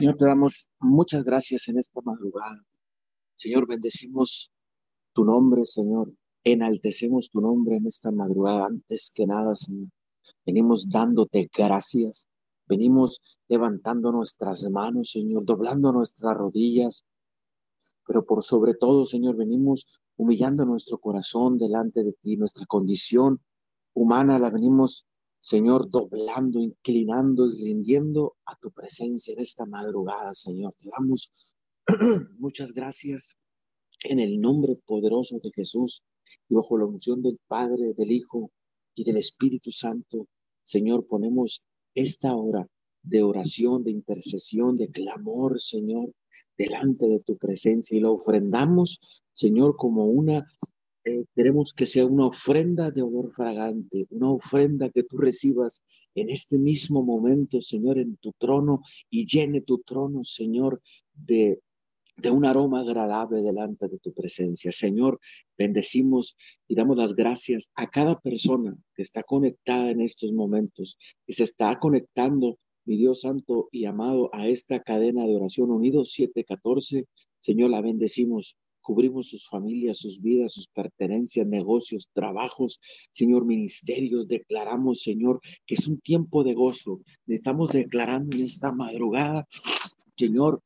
Señor, te damos muchas gracias en esta madrugada. Señor, bendecimos tu nombre, Señor. Enaltecemos tu nombre en esta madrugada. Antes que nada, Señor, venimos dándote gracias. Venimos levantando nuestras manos, Señor, doblando nuestras rodillas. Pero por sobre todo, Señor, venimos humillando nuestro corazón delante de ti. Nuestra condición humana la venimos Señor, doblando, inclinando y rindiendo a tu presencia en esta madrugada, Señor. Te damos muchas gracias en el nombre poderoso de Jesús y bajo la unción del Padre, del Hijo y del Espíritu Santo. Señor, ponemos esta hora de oración, de intercesión, de clamor, Señor, delante de tu presencia y lo ofrendamos, Señor, como una eh, queremos que sea una ofrenda de olor fragante, una ofrenda que tú recibas en este mismo momento, Señor, en tu trono y llene tu trono, Señor, de, de un aroma agradable delante de tu presencia. Señor, bendecimos y damos las gracias a cada persona que está conectada en estos momentos, que se está conectando, mi Dios santo y amado, a esta cadena de oración unidos 714. Señor, la bendecimos cubrimos sus familias, sus vidas, sus pertenencias, negocios, trabajos, Señor, ministerios. Declaramos, Señor, que es un tiempo de gozo. Estamos declarando en esta madrugada, Señor,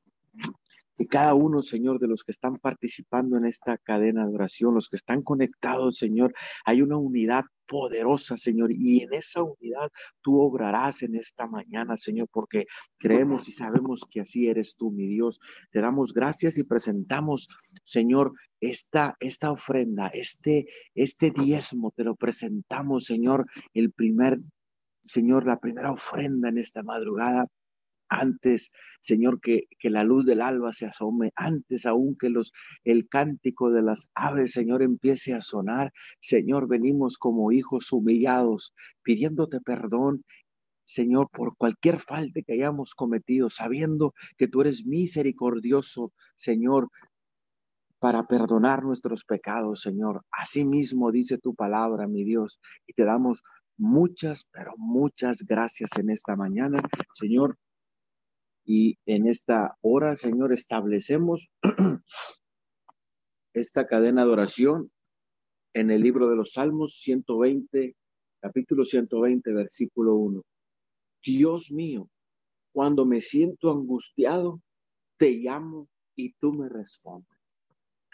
que cada uno, Señor, de los que están participando en esta cadena de oración, los que están conectados, Señor, hay una unidad poderosa, Señor, y en esa unidad tú obrarás en esta mañana, Señor, porque creemos y sabemos que así eres tú, mi Dios. Te damos gracias y presentamos, Señor, esta, esta ofrenda, este, este diezmo, te lo presentamos, Señor, el primer, Señor, la primera ofrenda en esta madrugada antes, Señor, que, que, la luz del alba se asome, antes aún que los, el cántico de las aves, Señor, empiece a sonar. Señor, venimos como hijos humillados, pidiéndote perdón. Señor, por cualquier falta que hayamos cometido, sabiendo que tú eres misericordioso, Señor, para perdonar nuestros pecados, Señor. Asimismo dice tu palabra, mi Dios, y te damos muchas, pero muchas gracias en esta mañana, Señor. Y en esta hora, Señor, establecemos esta cadena de oración en el libro de los Salmos 120, capítulo 120, versículo 1. Dios mío, cuando me siento angustiado, te llamo y tú me respondes.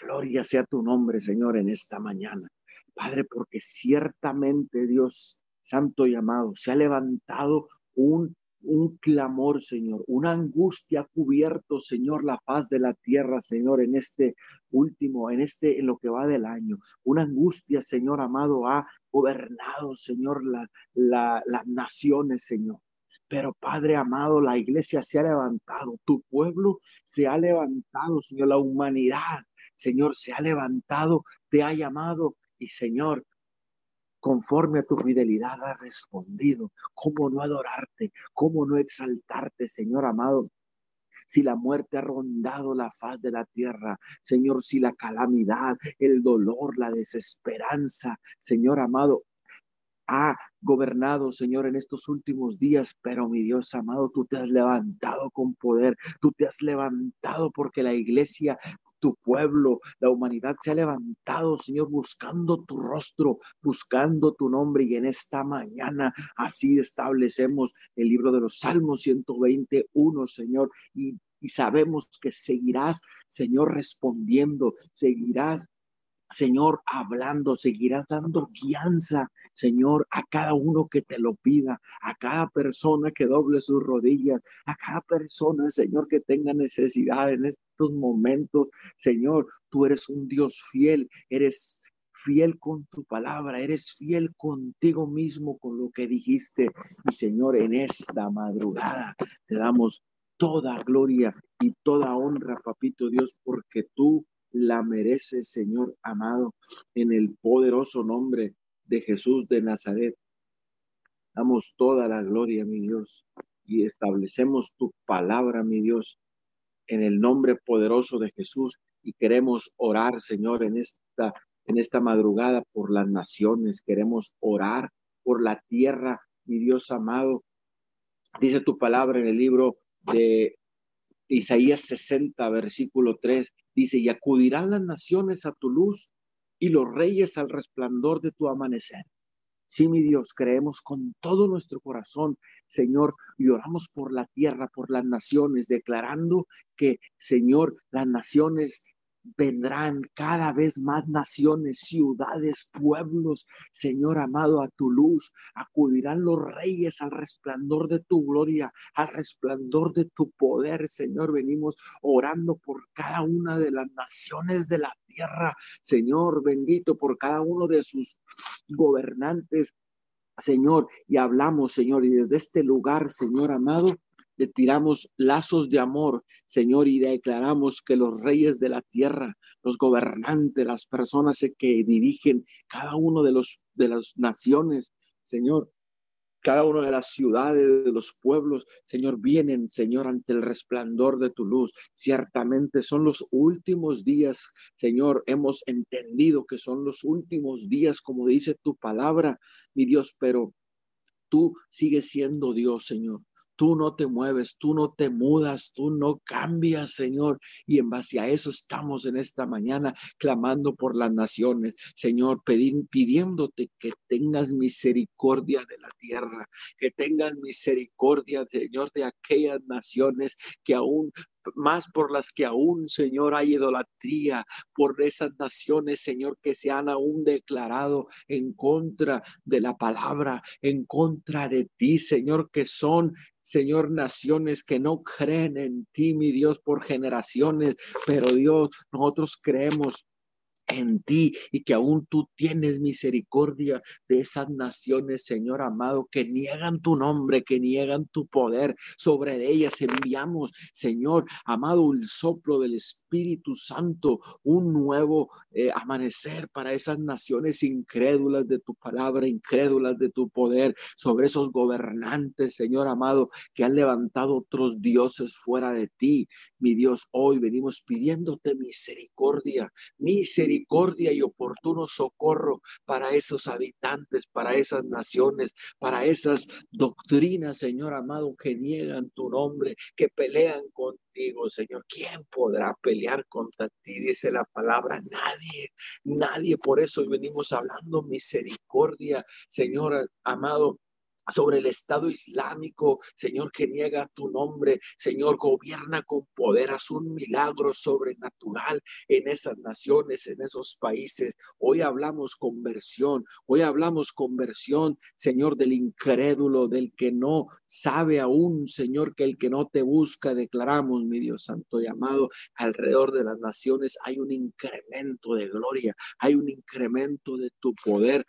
Gloria sea tu nombre, Señor, en esta mañana. Padre, porque ciertamente Dios Santo y amado, se ha levantado un un clamor, Señor, una angustia cubierto, Señor, la paz de la tierra, Señor, en este último, en este, en lo que va del año. Una angustia, Señor amado, ha gobernado, Señor, la, la, las naciones, Señor. Pero Padre amado, la iglesia se ha levantado, tu pueblo se ha levantado, Señor, la humanidad, Señor, se ha levantado, te ha llamado y Señor, conforme a tu fidelidad ha respondido. ¿Cómo no adorarte? ¿Cómo no exaltarte, Señor amado? si la muerte ha rondado la faz de la tierra, Señor, si la calamidad, el dolor, la desesperanza, Señor amado, ha gobernado, Señor, en estos últimos días, pero mi Dios amado, tú te has levantado con poder, tú te has levantado porque la iglesia tu pueblo, la humanidad se ha levantado, Señor, buscando tu rostro, buscando tu nombre. Y en esta mañana así establecemos el libro de los Salmos 121, Señor. Y, sabemos que seguirás, Señor, respondiendo, seguirás Señor, hablando, seguirás dando guianza, Señor, a cada uno que te lo pida, a cada persona que doble sus rodillas, a cada persona, Señor, que tenga necesidad en estos momentos. Señor, tú eres un Dios fiel, eres fiel con tu palabra, eres fiel contigo mismo con lo que dijiste. Y Señor, en esta madrugada te damos toda gloria y toda honra, papito Dios, porque tú la merece, Señor amado, en el poderoso nombre de Jesús de Nazaret. Damos toda la gloria, mi Dios, y establecemos tu palabra, mi Dios, en el nombre poderoso de Jesús. Y queremos orar, Señor, en esta, en esta madrugada por las naciones. Queremos orar por la tierra, mi Dios amado. Dice tu palabra en el libro de Isaías 60, versículo 3, dice, y acudirán las naciones a tu luz y los reyes al resplandor de tu amanecer. Sí, mi Dios, creemos con todo nuestro corazón, Señor, y oramos por la tierra, por las naciones, declarando que, Señor, las naciones vendrán cada vez más naciones, ciudades, pueblos, Señor amado, a tu luz. Acudirán los reyes al resplandor de tu gloria, al resplandor de tu poder, Señor. Venimos orando por cada una de las naciones de la tierra, Señor, bendito por cada uno de sus gobernantes. Señor, y hablamos, Señor, y desde este lugar, Señor amado, le tiramos lazos de amor, Señor, y declaramos que los reyes de la tierra, los gobernantes, las personas que dirigen cada uno de los de las naciones, Señor, cada una de las ciudades, de los pueblos, Señor, vienen, Señor, ante el resplandor de tu luz. Ciertamente son los últimos días, Señor, hemos entendido que son los últimos días, como dice tu palabra, mi Dios, pero tú sigues siendo Dios, Señor. Tú no te mueves, tú no te mudas, tú no cambias, Señor. Y en base a eso estamos en esta mañana clamando por las naciones, Señor, pidiéndote que tengas misericordia de la tierra, que tengas misericordia, Señor, de aquellas naciones que aún más por las que aún, Señor, hay idolatría, por esas naciones, Señor, que se han aún declarado en contra de la palabra, en contra de ti, Señor, que son Señor, naciones que no creen en ti, mi Dios, por generaciones, pero Dios, nosotros creemos en ti y que aún tú tienes misericordia de esas naciones, Señor amado, que niegan tu nombre, que niegan tu poder. Sobre ellas enviamos, Señor amado, el soplo del Espíritu Santo, un nuevo eh, amanecer para esas naciones incrédulas de tu palabra, incrédulas de tu poder, sobre esos gobernantes, Señor amado, que han levantado otros dioses fuera de ti. Mi Dios, hoy venimos pidiéndote misericordia, misericordia misericordia y oportuno socorro para esos habitantes, para esas naciones, para esas doctrinas, Señor amado, que niegan tu nombre, que pelean contigo, Señor. ¿Quién podrá pelear contra ti? Dice la palabra, nadie, nadie. Por eso venimos hablando misericordia, Señor amado sobre el Estado Islámico, Señor, que niega tu nombre, Señor, gobierna con poder, haz un milagro sobrenatural en esas naciones, en esos países. Hoy hablamos conversión, hoy hablamos conversión, Señor, del incrédulo, del que no sabe aún, Señor, que el que no te busca, declaramos, mi Dios Santo y amado, alrededor de las naciones hay un incremento de gloria, hay un incremento de tu poder.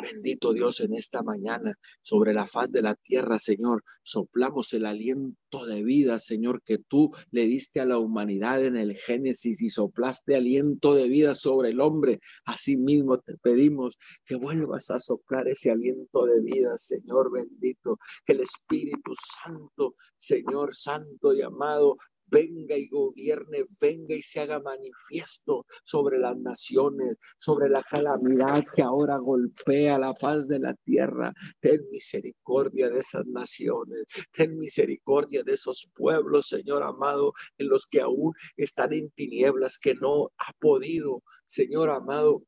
Bendito Dios en esta mañana sobre la faz de la tierra, Señor. Soplamos el aliento de vida, Señor, que tú le diste a la humanidad en el Génesis y soplaste aliento de vida sobre el hombre. Asimismo te pedimos que vuelvas a soplar ese aliento de vida, Señor bendito. Que el Espíritu Santo, Señor Santo y amado, venga y gobierne, venga y se haga manifiesto sobre las naciones, sobre la calamidad que ahora golpea la paz de la tierra. Ten misericordia de esas naciones, ten misericordia de esos pueblos, Señor amado, en los que aún están en tinieblas, que no ha podido, Señor amado,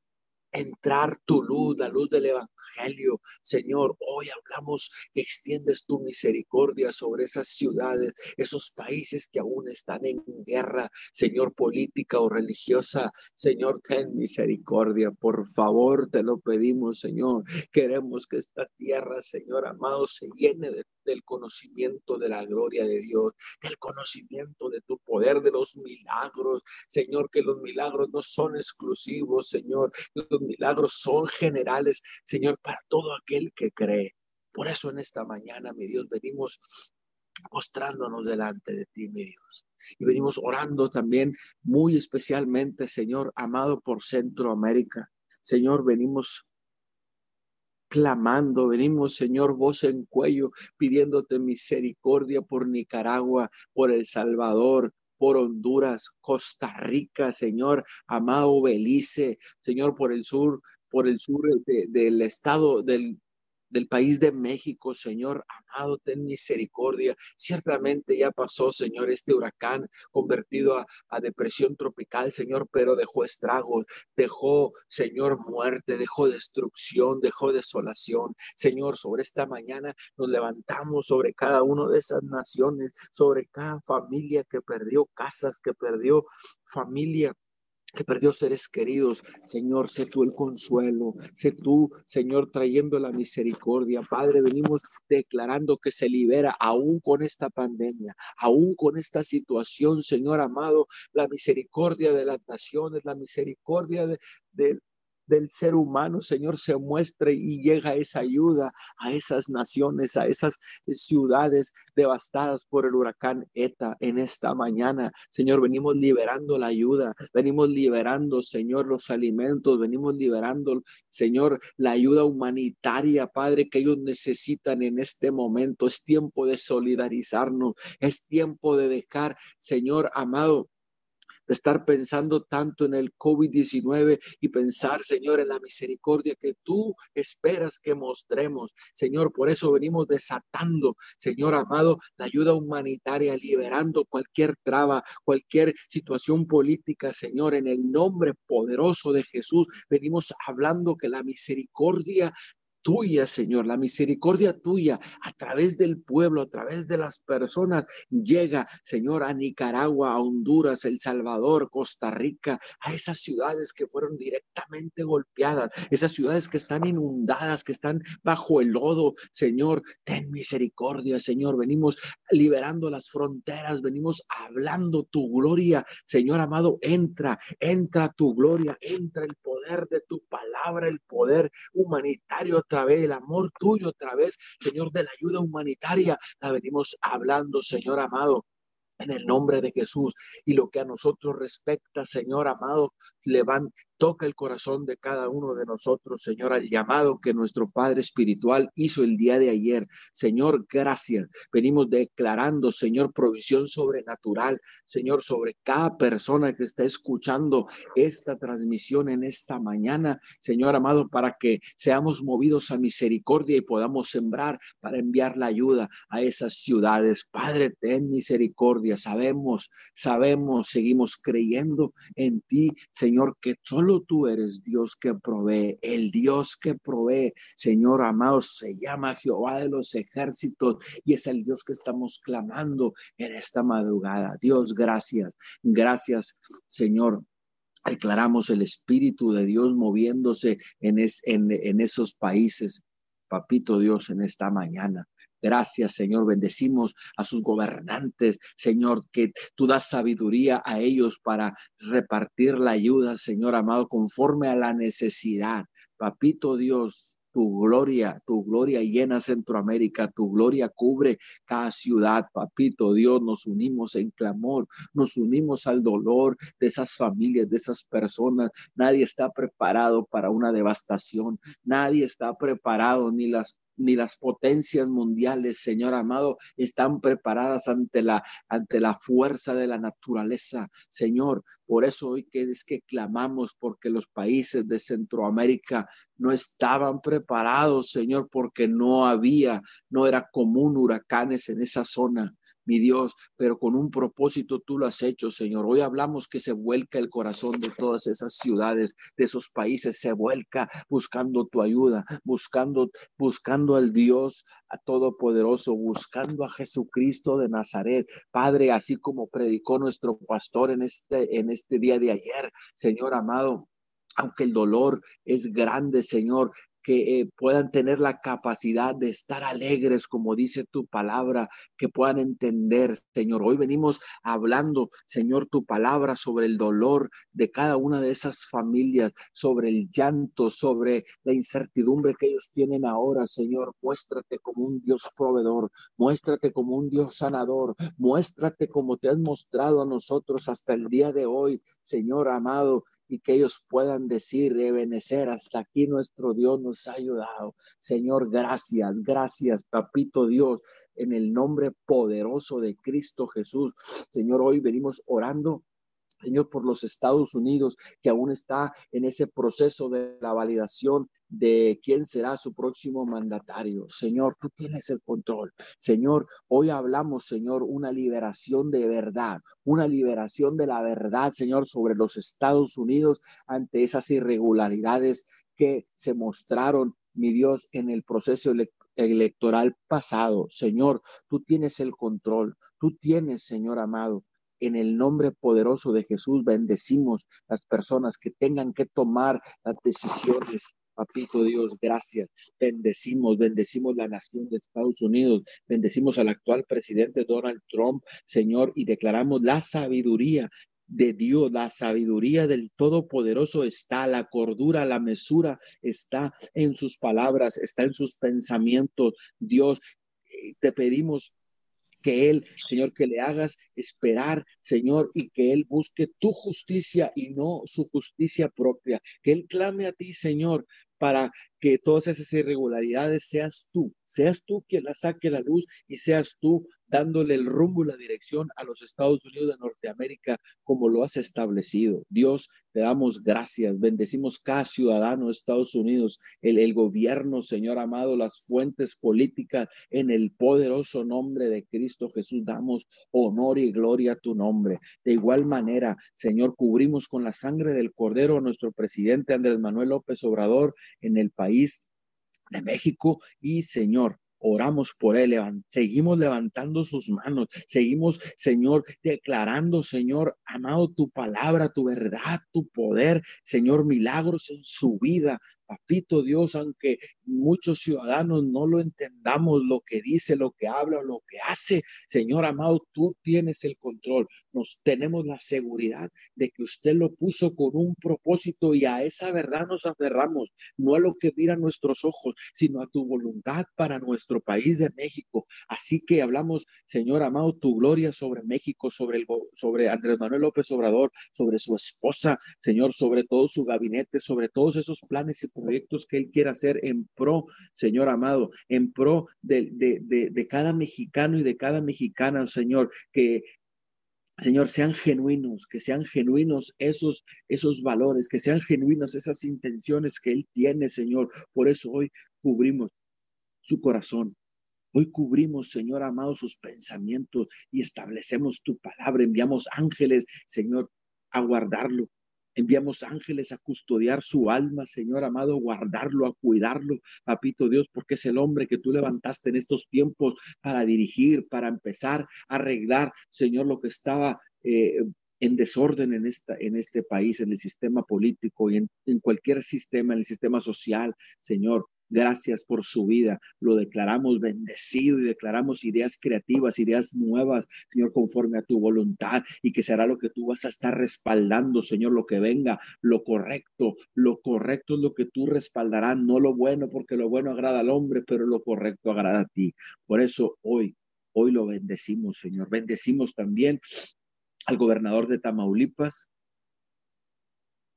entrar tu luz, la luz del Evangelio. Señor, hoy hablamos que extiendes tu misericordia sobre esas ciudades, esos países que aún están en guerra, Señor, política o religiosa. Señor, ten misericordia, por favor, te lo pedimos, Señor. Queremos que esta tierra, Señor amado, se llene del conocimiento de la gloria de Dios, del conocimiento de tu poder, de los milagros. Señor, que los milagros no son exclusivos, Señor. Los milagros son generales, Señor, para todo aquel que cree. Por eso en esta mañana, mi Dios, venimos mostrándonos delante de ti, mi Dios. Y venimos orando también muy especialmente, Señor, amado por Centroamérica. Señor, venimos clamando, venimos, Señor, voz en cuello, pidiéndote misericordia por Nicaragua, por El Salvador, por Honduras, Costa Rica, Señor, amado Belice, Señor, por el sur, por el sur del estado del del país de México, Señor, amado, ten misericordia. Ciertamente ya pasó, Señor, este huracán convertido a, a, depresión tropical, Señor, pero dejó estragos, dejó, Señor, muerte, dejó destrucción, dejó desolación. Señor, sobre esta mañana nos levantamos sobre cada una de esas naciones, sobre cada familia que perdió casas, que perdió familia que perdió seres queridos. Señor, sé tú el consuelo, sé tú, Señor, trayendo la misericordia. Padre, venimos declarando que se libera aún con esta pandemia, aún con esta situación, Señor amado, la misericordia de las naciones, la misericordia de, de, del ser humano, Señor, se muestre y llega esa ayuda a esas naciones, a esas ciudades devastadas por el huracán ETA en esta mañana. Señor, venimos liberando la ayuda, venimos liberando, Señor, los alimentos, venimos liberando, Señor, la ayuda humanitaria, Padre, que ellos necesitan en este momento. Es tiempo de solidarizarnos, es tiempo de dejar, Señor amado, de estar pensando tanto en el COVID-19 y pensar, Señor, en la misericordia que tú esperas que mostremos. Señor, por eso venimos desatando, Señor amado, la ayuda humanitaria, liberando cualquier traba, cualquier situación política, Señor, en el nombre poderoso de Jesús. Venimos hablando que la misericordia tuya, Señor, la misericordia tuya a través del pueblo, a través de las personas, llega, Señor, a Nicaragua, a Honduras, El Salvador, Costa Rica, a esas ciudades que fueron directamente golpeadas, esas ciudades que están inundadas, que están bajo el lodo, Señor, ten misericordia, Señor, venimos liberando las fronteras, venimos hablando tu gloria, Señor amado, entra, entra tu gloria, entra el poder de tu palabra, el poder humanitario otra vez, el amor tuyo otra vez, Señor, de la ayuda humanitaria, la venimos hablando, Señor amado en el nombre de Jesús. Y lo que a nosotros respecta, Señor amado, levanta, Toca el corazón de cada uno de nosotros, Señor, al llamado que nuestro Padre Espiritual hizo el día de ayer. Señor, gracias. Venimos declarando, Señor, provisión sobrenatural, Señor, sobre cada persona que está escuchando esta transmisión en esta mañana, Señor amado, para que seamos movidos a misericordia y podamos sembrar para enviar la ayuda a esas ciudades. Padre, ten misericordia. Sabemos, sabemos, seguimos creyendo en ti, Señor, que solo tú eres Dios que provee, el Dios que provee, Señor amado, se llama Jehová de los ejércitos y es el Dios que estamos clamando en esta madrugada. Dios, gracias, gracias, Señor, declaramos el Espíritu de Dios moviéndose en, en, en, esos países. Papito Dios, en esta mañana. Gracias, Señor. Bendecimos a sus gobernantes, Señor, que tú das sabiduría a ellos para repartir la ayuda, Señor amado, conforme a la necesidad. Papito Dios, tu gloria, tu gloria llena Centroamérica, tu gloria cubre cada ciudad, papito Dios, nos unimos en clamor, nos unimos al dolor de esas familias, de esas personas. Nadie está preparado para una devastación, nadie está preparado, ni las ni las potencias mundiales, Señor amado, están preparadas ante la, ante la fuerza de la naturaleza, Señor. Por eso hoy que es que clamamos porque los países de Centroamérica no estaban preparados, Señor, porque no había, no era común huracanes en esa zona mi Dios, pero con un propósito tú lo has hecho, Señor. Hoy hablamos que se vuelca el corazón de todas esas ciudades, de esos países, se vuelca buscando tu ayuda, buscando, buscando al Dios a Todopoderoso, buscando a Jesucristo de Nazaret. Padre, así como predicó nuestro pastor en este, en este día de ayer, Señor amado, aunque el dolor es grande, Señor, que eh, puedan tener la capacidad de estar alegres, como dice tu palabra, que puedan entender, Señor. Hoy venimos hablando, Señor, tu palabra sobre el dolor de cada una de esas familias, sobre el llanto, sobre la incertidumbre que ellos tienen ahora, Señor. Muéstrate como un Dios proveedor, muéstrate como un Dios sanador, muéstrate como te has mostrado a nosotros hasta el día de hoy, Señor amado y que ellos puedan decir, revenecer, hasta aquí nuestro Dios nos ha ayudado. Señor, gracias, gracias, papito Dios, en el nombre poderoso de Cristo Jesús. Señor, hoy venimos orando Señor, por los Estados Unidos, que aún está en ese proceso de la validación de quién será su próximo mandatario. Señor, tú tienes el control. Señor, hoy hablamos, Señor, una liberación de verdad, una liberación de la verdad, Señor, sobre los Estados Unidos ante esas irregularidades que se mostraron, mi Dios, en el proceso electoral pasado. Señor, tú tienes el control. Tú tienes, Señor amado, en el nombre poderoso de Jesús bendecimos las personas que tengan que tomar las decisiones Papito Dios, gracias. Bendecimos, bendecimos la nación de Estados Unidos, bendecimos al actual presidente Donald Trump, Señor, y declaramos la sabiduría de Dios, la sabiduría del Todopoderoso está, la cordura, la mesura está en sus palabras, está en sus pensamientos. Dios, eh, te pedimos que Él, Señor, que le hagas esperar, Señor, y que Él busque tu justicia y no su justicia propia. Que Él clame a ti, Señor, para que todas esas irregularidades seas tú, seas tú quien las saque a la luz y seas tú dándole el rumbo y la dirección a los Estados Unidos de Norteamérica como lo has establecido. Dios, te damos gracias, bendecimos cada ciudadano de Estados Unidos, el, el gobierno, Señor amado, las fuentes políticas, en el poderoso nombre de Cristo Jesús, damos honor y gloria a tu nombre. De igual manera, Señor, cubrimos con la sangre del Cordero a nuestro presidente Andrés Manuel López Obrador en el país de México y Señor, oramos por él, seguimos levantando sus manos, seguimos, Señor, declarando, Señor, amado tu palabra, tu verdad, tu poder, Señor, milagros en su vida, Papito Dios, aunque muchos ciudadanos no lo entendamos, lo que dice, lo que habla, lo que hace, Señor amado, tú tienes el control. Nos tenemos la seguridad de que usted lo puso con un propósito y a esa verdad nos aferramos, no a lo que miran nuestros ojos, sino a tu voluntad para nuestro país de México. Así que hablamos, Señor amado, tu gloria sobre México, sobre sobre Andrés Manuel López Obrador, sobre su esposa, Señor, sobre todo su gabinete, sobre todos esos planes y proyectos que Él quiere hacer en pro, Señor amado, en pro de, de, de, cada mexicano y de cada mexicana, Señor, que Señor, sean genuinos, que sean genuinos esos, esos valores, que sean genuinos esas intenciones que Él tiene, Señor. Por eso hoy cubrimos su corazón. Hoy cubrimos, Señor amado, sus pensamientos y establecemos tu palabra. Enviamos ángeles, Señor, a guardarlo, Enviamos ángeles a custodiar su alma, Señor amado, guardarlo, a cuidarlo, papito Dios, porque es el hombre que tú levantaste en estos tiempos para dirigir, para empezar a arreglar, Señor, lo que estaba eh, en desorden en, esta, en este país, en el sistema político y en, en cualquier sistema, en el sistema social, Señor. Gracias por su vida. Lo declaramos bendecido y declaramos ideas creativas, ideas nuevas, Señor, conforme a tu voluntad y que será lo que tú vas a estar respaldando, Señor, lo que venga, lo correcto. Lo correcto es lo que tú respaldarás, no lo bueno, porque lo bueno agrada al hombre, pero lo correcto agrada a ti. Por eso hoy, hoy lo bendecimos, Señor. Bendecimos también al gobernador de Tamaulipas,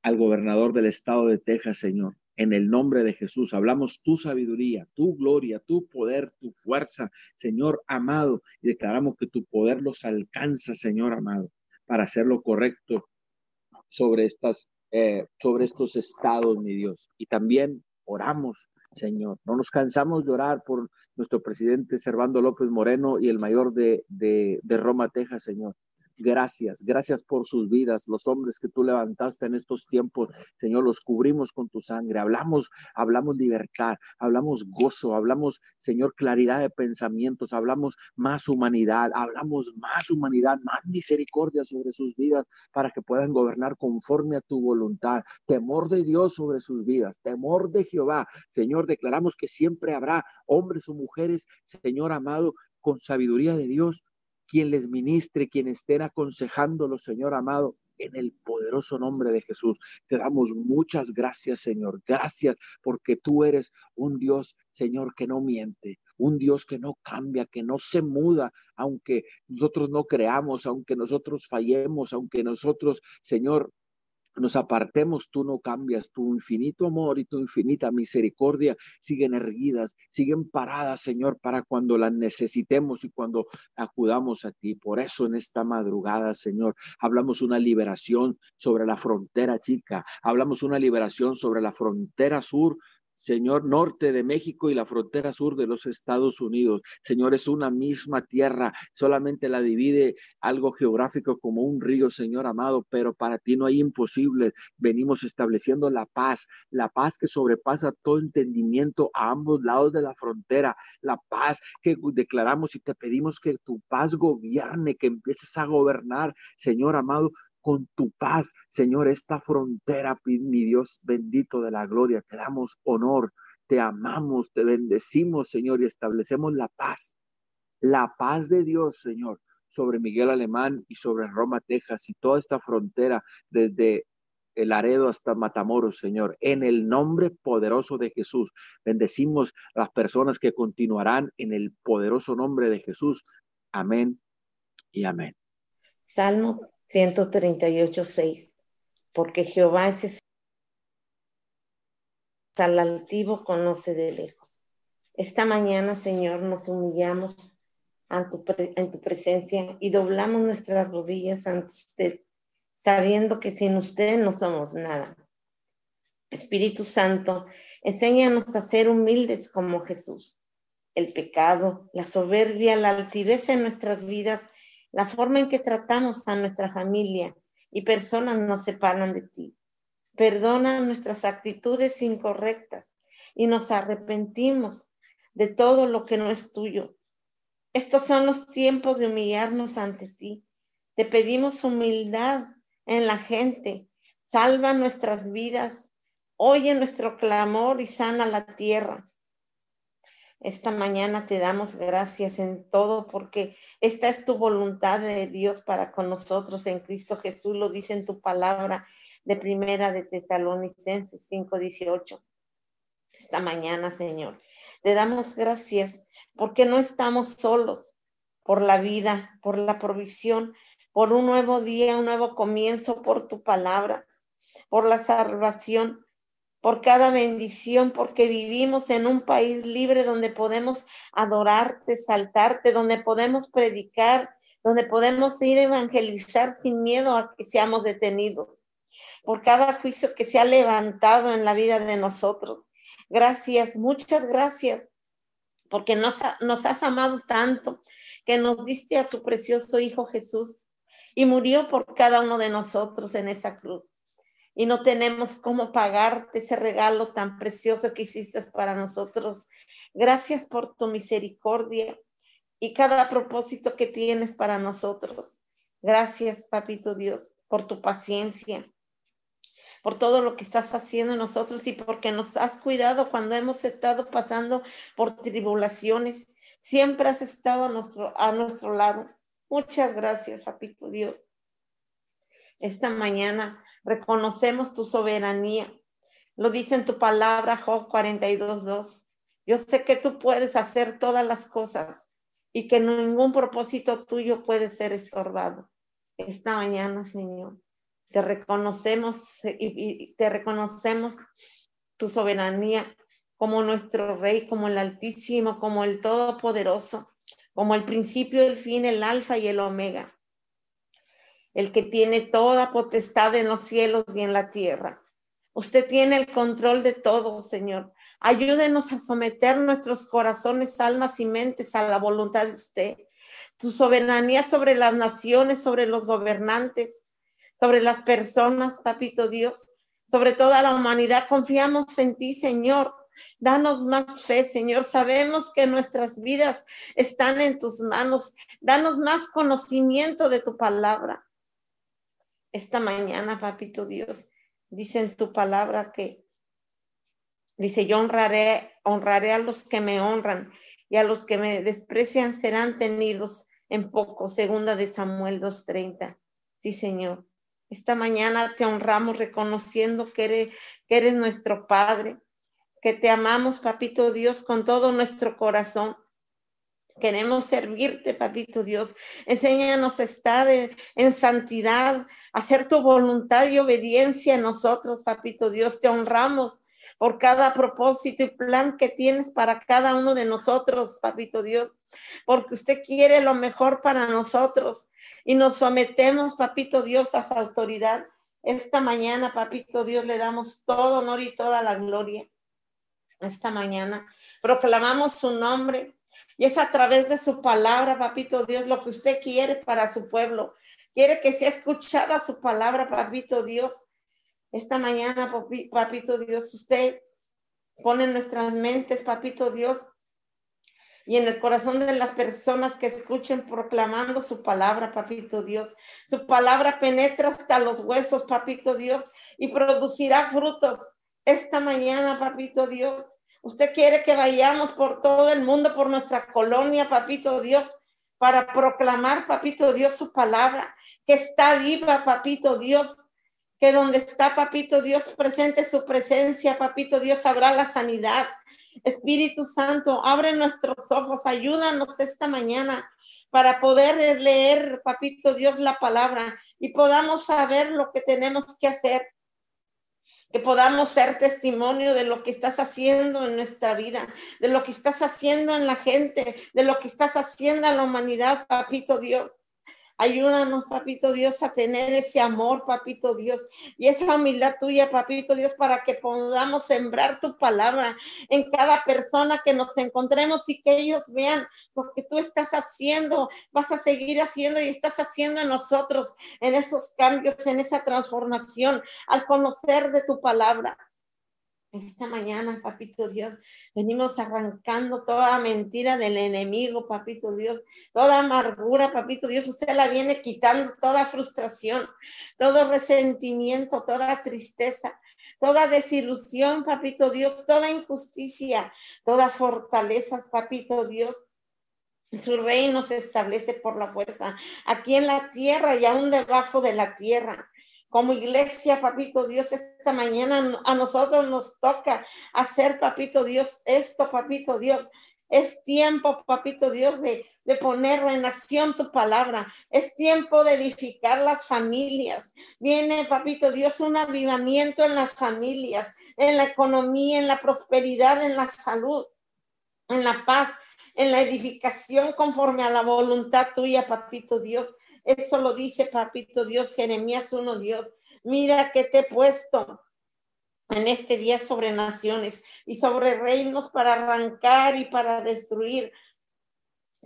al gobernador del estado de Texas, Señor en el nombre de Jesús. Hablamos tu sabiduría, tu gloria, tu poder, tu fuerza, Señor amado, y declaramos que tu poder los alcanza, Señor amado, para hacer lo correcto sobre estas, eh, sobre estos estados, mi Dios. Y también oramos, Señor. No nos cansamos de orar por nuestro presidente Servando López Moreno y el mayor de, de, de Roma, Texas, Señor. Gracias, gracias por sus vidas, los hombres que tú levantaste en estos tiempos, Señor, los cubrimos con tu sangre. Hablamos, hablamos libertad, hablamos gozo, hablamos, Señor, claridad de pensamientos, hablamos más humanidad, hablamos más humanidad, más misericordia sobre sus vidas para que puedan gobernar conforme a tu voluntad. Temor de Dios sobre sus vidas, temor de Jehová. Señor, declaramos que siempre habrá hombres o mujeres, Señor amado, con sabiduría de Dios quien les ministre, quien estén aconsejándolo, Señor amado, en el poderoso nombre de Jesús. Te damos muchas gracias, Señor. Gracias porque tú eres un Dios, Señor, que no miente, un Dios que no cambia, que no se muda, aunque nosotros no creamos, aunque nosotros fallemos, aunque nosotros, Señor, nos apartemos, tú no cambias, tu infinito amor y tu infinita misericordia siguen erguidas, siguen paradas, Señor, para cuando las necesitemos y cuando acudamos a ti. Por eso en esta madrugada, Señor, hablamos una liberación sobre la frontera chica, hablamos una liberación sobre la frontera sur Señor, norte de México y la frontera sur de los Estados Unidos. Señor, es una misma tierra, solamente la divide algo geográfico como un río, Señor amado, pero para ti no hay imposible. Venimos estableciendo la paz, la paz que sobrepasa todo entendimiento a ambos lados de la frontera, la paz que declaramos y te pedimos que tu paz gobierne, que empieces a gobernar, Señor amado, con tu paz, Señor, esta frontera, mi Dios bendito de la gloria. Te damos honor, te amamos, te bendecimos, Señor, y establecemos la paz. La paz de Dios, Señor, sobre Miguel Alemán y sobre Roma, Texas, y toda esta frontera desde el Aredo hasta Matamoros, Señor, en el nombre poderoso de Jesús. Bendecimos las personas que continuarán en el poderoso nombre de Jesús. Amén y amén. Salmo 138.6, porque Jehová es al altivo conoce de lejos. Esta mañana, Señor, nos humillamos en tu presencia y doblamos nuestras rodillas ante usted, sabiendo que sin usted no somos nada. Espíritu Santo, enséñanos a ser humildes como Jesús. El pecado, la soberbia, la altivez en nuestras vidas la forma en que tratamos a nuestra familia y personas nos separan de ti. Perdona nuestras actitudes incorrectas y nos arrepentimos de todo lo que no es tuyo. Estos son los tiempos de humillarnos ante ti. Te pedimos humildad en la gente. Salva nuestras vidas. Oye nuestro clamor y sana la tierra. Esta mañana te damos gracias en todo porque esta es tu voluntad de Dios para con nosotros en Cristo Jesús, lo dice en tu palabra de primera de Tesalonicenses 5:18. Esta mañana, Señor, te damos gracias porque no estamos solos por la vida, por la provisión, por un nuevo día, un nuevo comienzo, por tu palabra, por la salvación, por cada bendición, porque vivimos en un país libre donde podemos adorarte, saltarte, donde podemos predicar, donde podemos ir a evangelizar sin miedo a que seamos detenidos, por cada juicio que se ha levantado en la vida de nosotros. Gracias, muchas gracias, porque nos, nos has amado tanto que nos diste a tu precioso Hijo Jesús y murió por cada uno de nosotros en esa cruz y no tenemos cómo pagarte ese regalo tan precioso que hiciste para nosotros. Gracias por tu misericordia y cada propósito que tienes para nosotros. Gracias, Papito Dios, por tu paciencia, por todo lo que estás haciendo en nosotros y porque nos has cuidado cuando hemos estado pasando por tribulaciones. Siempre has estado a nuestro, a nuestro lado. Muchas gracias, Papito Dios. Esta mañana reconocemos tu soberanía. Lo dice en tu palabra, Job 42.2. Yo sé que tú puedes hacer todas las cosas y que ningún propósito tuyo puede ser estorbado. Esta mañana, Señor, te reconocemos y, te reconocemos tu soberanía como nuestro Rey, como el Altísimo, como el Todopoderoso, como el principio, el fin, el Alfa y el Omega el que tiene toda potestad en los cielos y en la tierra. Usted tiene el control de todo, Señor. Ayúdenos a someter nuestros corazones, almas y mentes a la voluntad de usted. Tu soberanía sobre las naciones, sobre los gobernantes, sobre las personas, papito Dios, sobre toda la humanidad. Confiamos en ti, Señor. Danos más fe, Señor. Sabemos que nuestras vidas están en tus manos. Danos más conocimiento de tu palabra esta mañana, papito Dios, dice en tu palabra que, dice, yo honraré, honraré a los que me honran y a los que me desprecian serán tenidos en poco. Segunda de Samuel 2.30. Sí, Señor. Esta mañana te honramos reconociendo que eres, nuestro Padre, que te amamos, papito Dios, con todo nuestro corazón. Queremos servirte, papito Dios. Enséñanos a estar en santidad, hacer tu voluntad y obediencia en nosotros, papito Dios. Te honramos por cada propósito y plan que tienes para cada uno de nosotros, papito Dios, porque usted quiere lo mejor para nosotros y nos sometemos, papito Dios, a su autoridad. Esta mañana, papito Dios, le damos todo honor y toda la gloria. Esta mañana proclamamos su nombre y es a través de su palabra, papito Dios, lo que usted quiere para su pueblo. Quiere que sea escuchada su palabra, papito Dios. Esta mañana, papito Dios, usted pone en nuestras mentes, papito Dios, y en el corazón de las personas que escuchen proclamando su palabra, papito Dios. Su palabra penetra hasta los huesos, papito Dios, y producirá frutos esta mañana, papito Dios. Usted quiere que vayamos por todo el mundo, por nuestra colonia, papito Dios, para proclamar, papito Dios, su palabra, que está viva, papito Dios, que donde está, papito Dios, presente su presencia, papito Dios, habrá la sanidad. Espíritu Santo, abre nuestros ojos, ayúdanos esta mañana para poder leer, papito Dios, la palabra y podamos saber lo que tenemos que hacer que podamos ser testimonio de lo que estás haciendo en nuestra vida, de lo que estás haciendo en la gente, de lo que estás haciendo en la humanidad, papito Dios. Ayúdanos, papito Dios, a tener ese amor, papito Dios, y esa humildad tuya, papito Dios, para que podamos sembrar tu palabra en cada persona que nos encontremos y que ellos vean lo que tú estás haciendo, vas a seguir haciendo y estás haciendo en nosotros, en esos cambios, en esa transformación, al conocer de tu palabra. Esta mañana, papito Dios, venimos arrancando toda mentira del enemigo, papito Dios, toda amargura, papito Dios, usted la viene quitando, toda frustración, todo resentimiento, toda tristeza, toda desilusión, papito Dios, toda injusticia, toda fortaleza, papito Dios. Su reino se establece por la fuerza aquí en la tierra y aún debajo de la tierra como iglesia, papito Dios, esta mañana a nosotros nos toca hacer, papito Dios, esto, papito Dios. Es tiempo, papito Dios, de, de poner en acción tu palabra. Es tiempo de edificar las familias. Viene, papito Dios, un avivamiento en las familias, en la economía, en la prosperidad, en la salud, en la paz, en la edificación conforme a la voluntad tuya, papito Dios. Eso lo dice papito Dios, Jeremías uno Dios. Mira que te he puesto en este día sobre naciones y sobre reinos para arrancar y para destruir,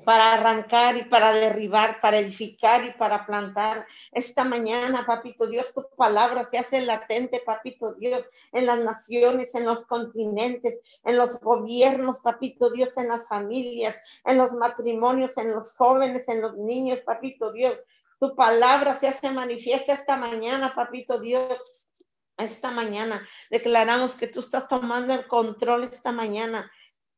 para arrancar y para derribar, para edificar y para plantar. Esta mañana, papito Dios, tu palabra se hace latente, papito Dios, en las naciones, en los continentes, en los gobiernos, papito Dios, en las familias, en los matrimonios, en los jóvenes, en los niños, papito Dios. Tu palabra se hace manifiesta esta mañana, papito Dios. Esta mañana declaramos que tú estás tomando el control esta mañana.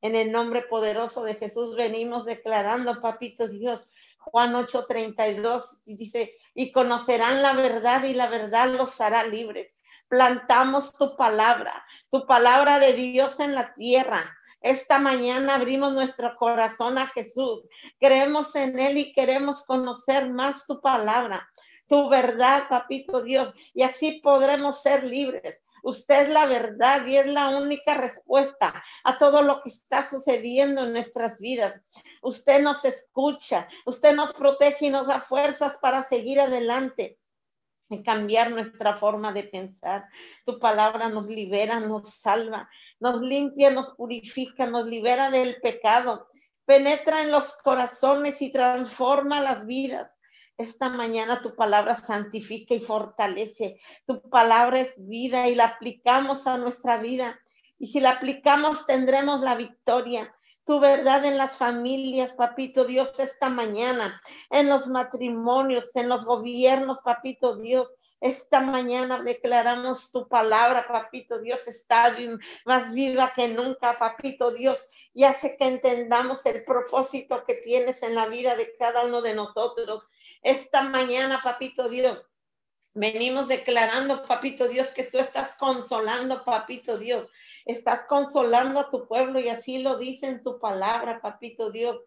En el nombre poderoso de Jesús venimos declarando, papito Dios. Juan 8:32 dice, y conocerán la verdad y la verdad los hará libres. Plantamos tu palabra, tu palabra de Dios en la tierra esta mañana abrimos nuestro corazón a Jesús. Creemos en Él y queremos conocer más tu palabra, tu verdad, papito Dios. Y así podremos ser libres. Usted es la verdad y es la única respuesta a todo lo que está sucediendo en nuestras vidas. Usted nos escucha, usted nos protege y nos da fuerzas para seguir adelante y cambiar nuestra forma de pensar. Tu palabra nos libera, nos salva nos limpia, nos purifica, nos libera del pecado, penetra en los corazones y transforma las vidas. Esta mañana tu palabra santifica y fortalece. Tu palabra es vida y la aplicamos a nuestra vida. Y si la aplicamos tendremos la victoria. Tu verdad en las familias, papito Dios, esta mañana, en los matrimonios, en los gobiernos, papito Dios, esta mañana declaramos tu palabra, papito Dios, está más viva que nunca, papito Dios, y hace que entendamos el propósito que tienes en la vida de cada uno de nosotros. Esta mañana, papito Dios, venimos declarando, papito Dios, que tú estás consolando, papito Dios, estás consolando a tu pueblo y así lo dice en tu palabra, papito Dios.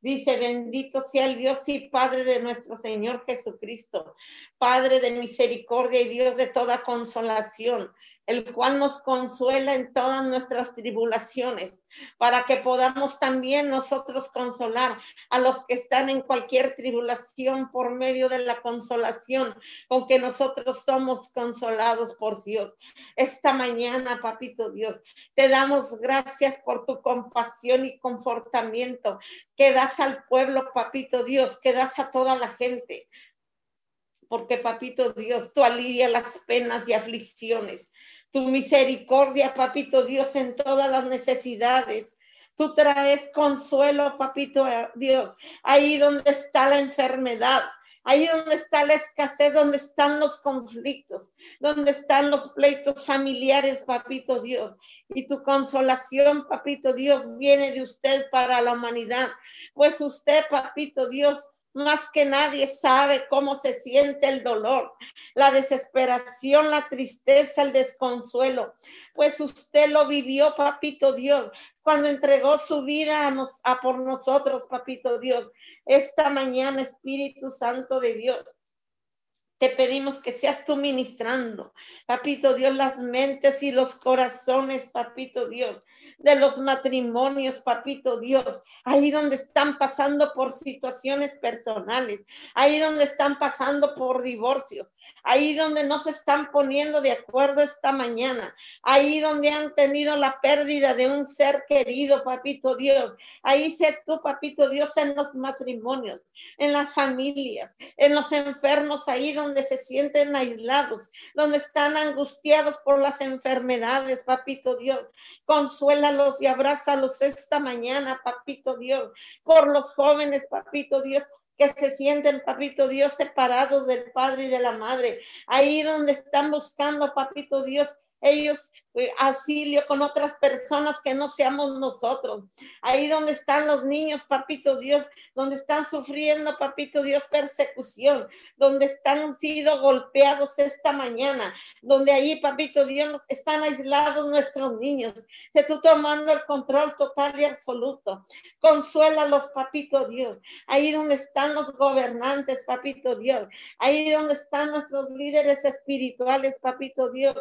Dice, bendito sea el Dios y Padre de nuestro Señor Jesucristo, Padre de misericordia y Dios de toda consolación el cual nos consuela en todas nuestras tribulaciones, para que podamos también nosotros consolar a los que están en cualquier tribulación por medio de la consolación con que nosotros somos consolados por Dios. Esta mañana, papito Dios, te damos gracias por tu compasión y confortamiento que das al pueblo, papito Dios, que das a toda la gente porque papito Dios, tú alivia las penas y aflicciones. Tu misericordia, papito Dios, en todas las necesidades. Tú traes consuelo, papito Dios, ahí donde está la enfermedad, ahí donde está la escasez, donde están los conflictos, donde están los pleitos familiares, papito Dios. Y tu consolación, papito Dios, viene de usted para la humanidad. Pues usted, papito Dios, más que nadie sabe cómo se siente el dolor, la desesperación, la tristeza, el desconsuelo. Pues usted lo vivió, papito Dios, cuando entregó su vida a, por nosotros, papito Dios. Esta mañana, Espíritu Santo de Dios, te pedimos que seas tú ministrando, papito Dios, las mentes y los corazones, papito Dios de los matrimonios, papito Dios, ahí donde están pasando por situaciones personales, ahí donde están pasando por divorcios, ahí donde no se están poniendo de acuerdo esta mañana, ahí donde han tenido la pérdida de un ser querido, papito Dios. Ahí sé tú, papito Dios, en los matrimonios, en las familias, en los enfermos, ahí donde se sienten aislados, donde están angustiados por las enfermedades, papito Dios. Consuélalos y abrázalos esta mañana, papito Dios, por los jóvenes, papito Dios que se sienten, papito Dios, separados del Padre y de la Madre. Ahí donde están buscando, papito Dios, ellos eh, auxilio con otras personas que no seamos nosotros. Ahí donde están los niños, papito Dios, donde están sufriendo, papito Dios, persecución, donde están sido golpeados esta mañana, donde ahí, papito Dios, están aislados nuestros niños. Que tú tomando el control total y absoluto. Consuela los papito Dios. Ahí donde están los gobernantes, papito Dios. Ahí donde están nuestros líderes espirituales, papito Dios.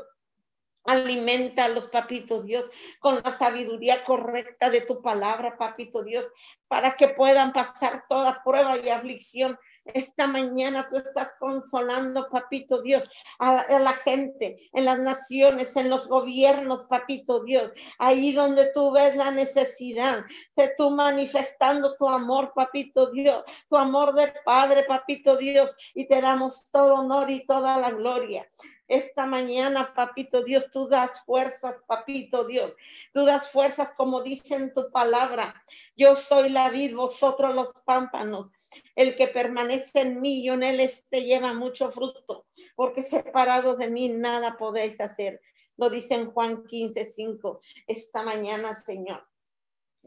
Alimenta a los papitos Dios con la sabiduría correcta de tu palabra, papito Dios, para que puedan pasar toda prueba y aflicción. Esta mañana tú estás consolando, papito Dios, a, la gente, en las naciones, en los gobiernos, papito Dios, ahí donde tú ves la necesidad de tú manifestando tu amor, papito Dios, tu amor de Padre, papito Dios, y te damos todo honor y toda la gloria. Esta mañana, papito Dios, tú das fuerzas, papito Dios. Tú das fuerzas como dice en tu palabra. Yo soy la vid, vosotros los pámpanos. El que permanece en mí, yo en él este lleva mucho fruto, porque separados de mí nada podéis hacer. Lo dice en Juan 15, 5. Esta mañana, Señor.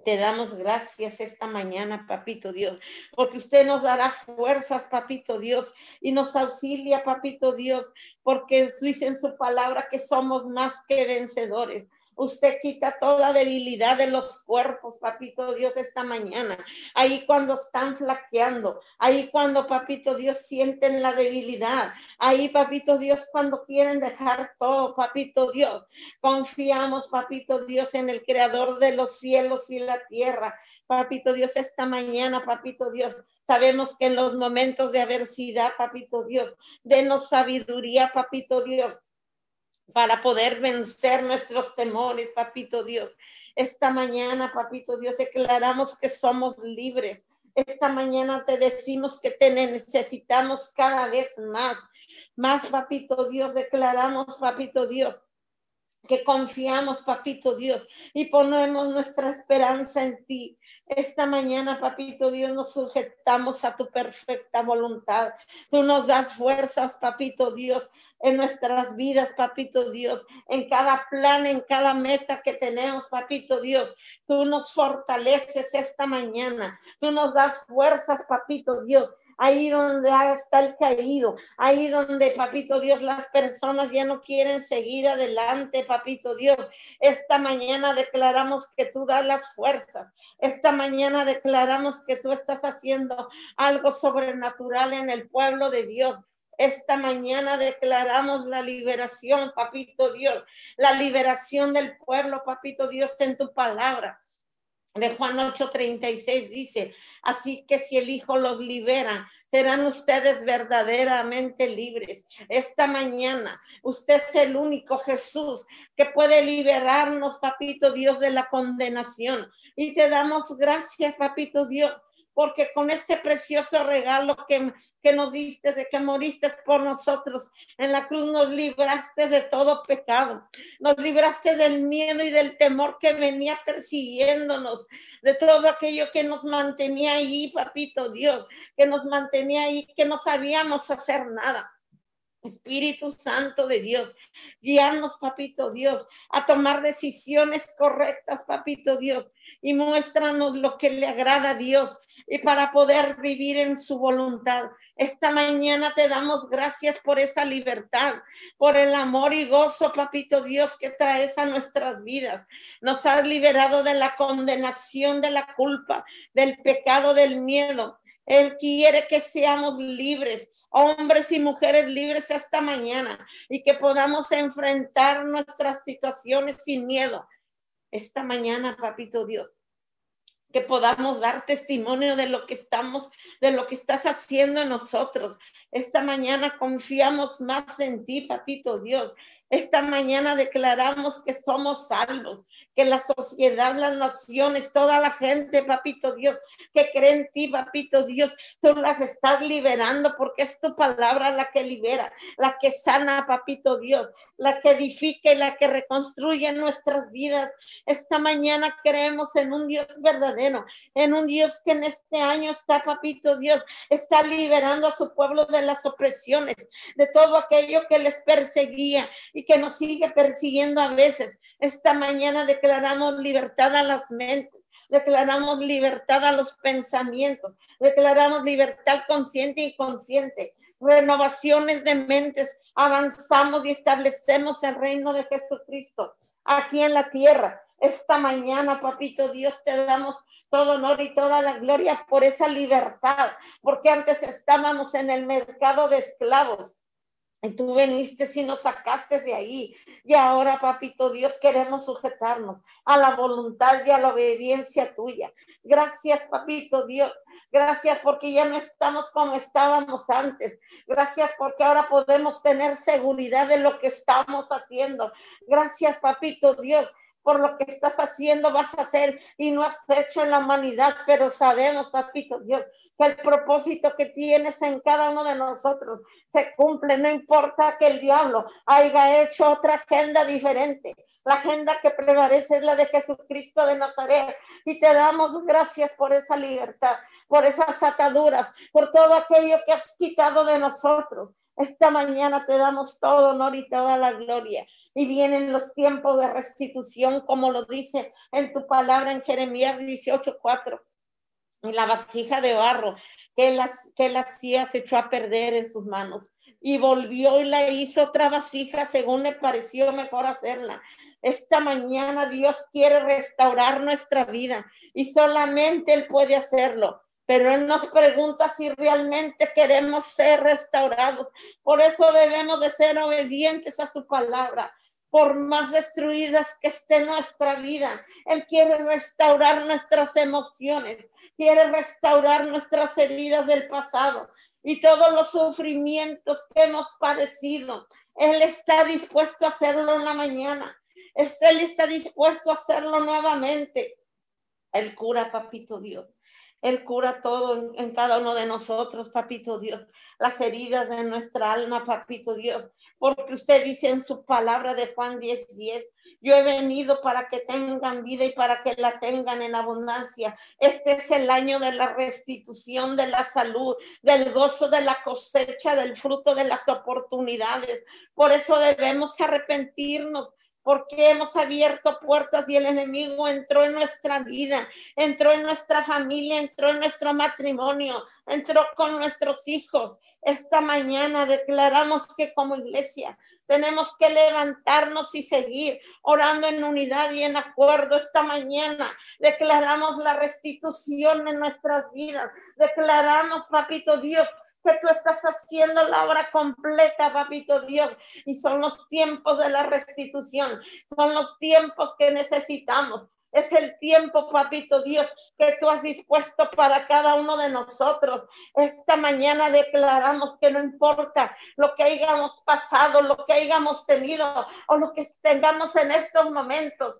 Te damos gracias esta mañana, papito Dios, porque usted nos dará fuerzas, papito Dios, y nos auxilia, papito Dios, porque dice en su palabra que somos más que vencedores. Usted quita toda debilidad de los cuerpos, papito Dios, esta mañana. Ahí cuando están flaqueando, ahí cuando, papito Dios, sienten la debilidad. Ahí, papito Dios, cuando quieren dejar todo, papito Dios. Confiamos, papito Dios, en el creador de los cielos y la tierra. Papito Dios, esta mañana, papito Dios, sabemos que en los momentos de adversidad, papito Dios, denos sabiduría, papito Dios, para poder vencer nuestros temores, papito Dios. Esta mañana, papito Dios, declaramos que somos libres. Esta mañana te decimos que te necesitamos cada vez más. Más, papito Dios, declaramos, papito Dios, que confiamos, papito Dios, y ponemos nuestra esperanza en ti. Esta mañana, papito Dios, nos sujetamos a tu perfecta voluntad. Tú nos das fuerzas, papito Dios, en nuestras vidas, papito Dios, en cada plan, en cada meta que tenemos, papito Dios. Tú nos fortaleces esta mañana. Tú nos das fuerzas, papito Dios ahí donde está el caído, ahí donde, papito Dios, las personas ya no quieren seguir adelante, papito Dios. Esta mañana declaramos que tú das las fuerzas. Esta mañana declaramos que tú estás haciendo algo sobrenatural en el pueblo de Dios. Esta mañana declaramos la liberación, papito Dios, la liberación del pueblo, papito Dios, en tu palabra. De Juan 8:36 dice, así que si el Hijo los libera, serán ustedes verdaderamente libres. Esta mañana, usted es el único Jesús que puede liberarnos, papito Dios, de la condenación. Y te damos gracias, papito Dios, porque con ese precioso regalo que, que, nos diste, de que moriste por nosotros en la cruz, nos libraste de todo pecado, nos libraste del miedo y del temor que venía persiguiéndonos, de todo aquello que nos mantenía ahí, papito Dios, que nos mantenía ahí, que no sabíamos hacer nada. Espíritu Santo de Dios, guiarnos, papito Dios, a tomar decisiones correctas, papito Dios, y muéstranos lo que le agrada a Dios y para poder vivir en su voluntad. Esta mañana te damos gracias por esa libertad, por el amor y gozo, papito Dios, que traes a nuestras vidas. Nos has liberado de la condenación, de la culpa, del pecado, del miedo. Él quiere que seamos libres, hombres y mujeres libres esta mañana y que podamos enfrentar nuestras situaciones sin miedo. Esta mañana, papito Dios, que podamos dar testimonio de lo que estamos, de lo que estás haciendo en nosotros. Esta mañana confiamos más en ti, papito Dios. Esta mañana declaramos que somos salvos, que la sociedad, las naciones, toda la gente, papito Dios, que cree en ti, papito Dios, tú las estás liberando porque es tu palabra la que libera, la que sana, papito Dios, la que edifica y la que reconstruye nuestras vidas. Esta mañana creemos en un Dios verdadero, en un Dios que en este año está, papito Dios, está liberando a su pueblo de las opresiones, de todo aquello que les perseguía y que nos sigue persiguiendo a veces. Esta mañana declaramos libertad a las mentes, declaramos libertad a los pensamientos, declaramos libertad consciente y inconsciente, renovaciones de mentes, avanzamos y establecemos el reino de Jesucristo aquí en la tierra. Esta mañana, papito Dios, te damos todo honor y toda la gloria por esa libertad, porque antes estábamos en el mercado de esclavos. Tú viniste y nos sacaste de ahí. Y ahora, papito Dios, queremos sujetarnos a la voluntad y a la obediencia tuya. Gracias, papito Dios. Gracias porque ya no estamos como estábamos antes. Gracias porque ahora podemos tener seguridad de lo que estamos haciendo. Gracias, papito Dios, por lo que estás haciendo, vas a hacer y no has hecho en la humanidad, pero sabemos, papito Dios, que el propósito que tienes en cada uno de nosotros se cumple, no importa que el diablo haya hecho otra agenda diferente. La agenda que prevalece es la de Jesucristo de Nazaret. Y te damos gracias por esa libertad, por esas ataduras, por todo aquello que has quitado de nosotros. Esta mañana te damos todo honor y toda la gloria. Y vienen los tiempos de restitución, como lo dice en tu palabra en Jeremías 18:4 la vasija de barro que las que la hacía se echó a perder en sus manos y volvió y la hizo otra vasija según le pareció mejor hacerla. Esta mañana Dios quiere restaurar nuestra vida y solamente Él puede hacerlo. Pero Él nos pregunta si realmente queremos ser restaurados. Por eso debemos de ser obedientes a su palabra por más destruidas que esté nuestra vida. Él quiere restaurar nuestras emociones quiere restaurar nuestras heridas del pasado y todos los sufrimientos que hemos padecido. Él está dispuesto a hacerlo en la mañana. Él está dispuesto a hacerlo nuevamente. Él cura, papito Dios. Él cura todo en, cada uno de nosotros, papito Dios. Las heridas de nuestra alma, papito Dios. Porque usted dice en su palabra de Juan 10, 10, yo he venido para que tengan vida y para que la tengan en abundancia. Este es el año de la restitución de la salud, del gozo de la cosecha, del fruto de las oportunidades. Por eso debemos arrepentirnos porque hemos abierto puertas y el enemigo entró en nuestra vida, entró en nuestra familia, entró en nuestro matrimonio, entró con nuestros hijos. Esta mañana declaramos que como iglesia tenemos que levantarnos y seguir orando en unidad y en acuerdo esta mañana. Declaramos la restitución en nuestras vidas. Declaramos, papito Dios, que tú estás haciendo la obra completa, papito Dios. Y son los tiempos de la restitución, son los tiempos que necesitamos. Es el tiempo, papito Dios, que tú has dispuesto para cada uno de nosotros. Esta mañana declaramos que no importa lo que hayamos pasado, lo que hayamos tenido o lo que tengamos en estos momentos.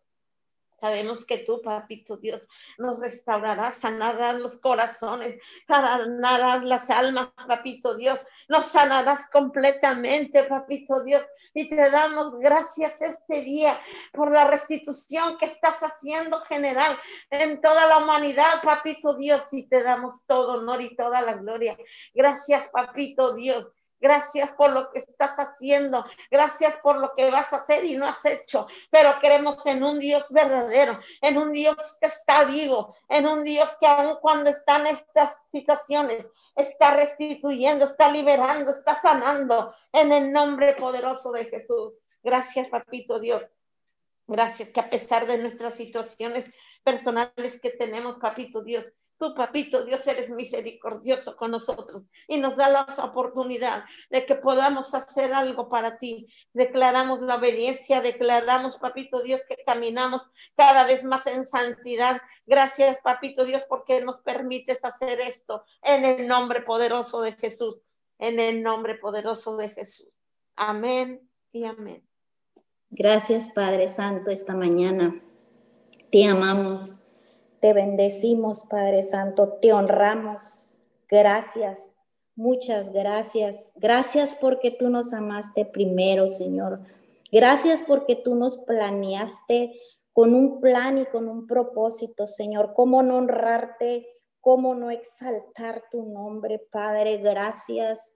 Sabemos que tú, papito Dios, nos restaurarás, sanarás los corazones, sanarás las almas, papito Dios, nos sanarás completamente, papito Dios. Y te damos gracias este día por la restitución que estás haciendo general en toda la humanidad, papito Dios. Y te damos todo honor y toda la gloria. Gracias, papito Dios. Gracias por lo que estás haciendo. Gracias por lo que vas a hacer y no has hecho. Pero queremos en un Dios verdadero, en un Dios que está vivo, en un Dios que aun cuando están estas situaciones, está restituyendo, está liberando, está sanando en el nombre poderoso de Jesús. Gracias, papito Dios. Gracias que a pesar de nuestras situaciones personales que tenemos, papito Dios, Tú, papito, Dios, eres misericordioso con nosotros y nos da la oportunidad de que podamos hacer algo para ti. Declaramos la obediencia, declaramos, papito Dios, que caminamos cada vez más en santidad. Gracias, papito Dios, porque nos permites hacer esto en el nombre poderoso de Jesús. En el nombre poderoso de Jesús. Amén y amén. Gracias, Padre Santo, esta mañana. Te amamos te bendecimos, Padre Santo, te honramos. Gracias, muchas gracias. Gracias porque tú nos amaste primero, Señor. Gracias porque tú nos planeaste con un plan y con un propósito, Señor. ¿Cómo no honrarte? ¿Cómo no exaltar tu nombre, Padre? Gracias.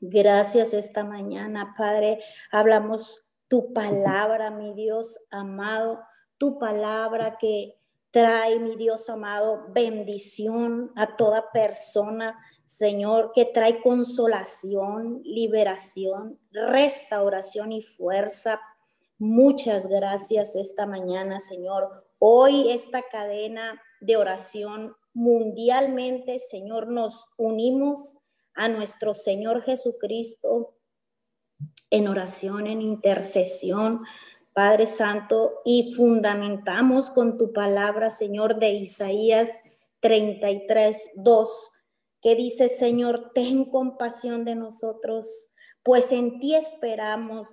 Gracias esta mañana, Padre. Hablamos tu palabra, mi Dios amado, tu palabra que Trae, mi Dios amado, bendición a toda persona, Señor, que trae consolación, liberación, restauración y fuerza. Muchas gracias esta mañana, Señor. Hoy esta cadena de oración mundialmente, Señor, nos unimos a nuestro Señor Jesucristo en oración, en intercesión Padre Santo, y fundamentamos con tu palabra, Señor, de Isaías 33, 2, que dice, Señor, ten compasión de nosotros, pues en ti esperamos.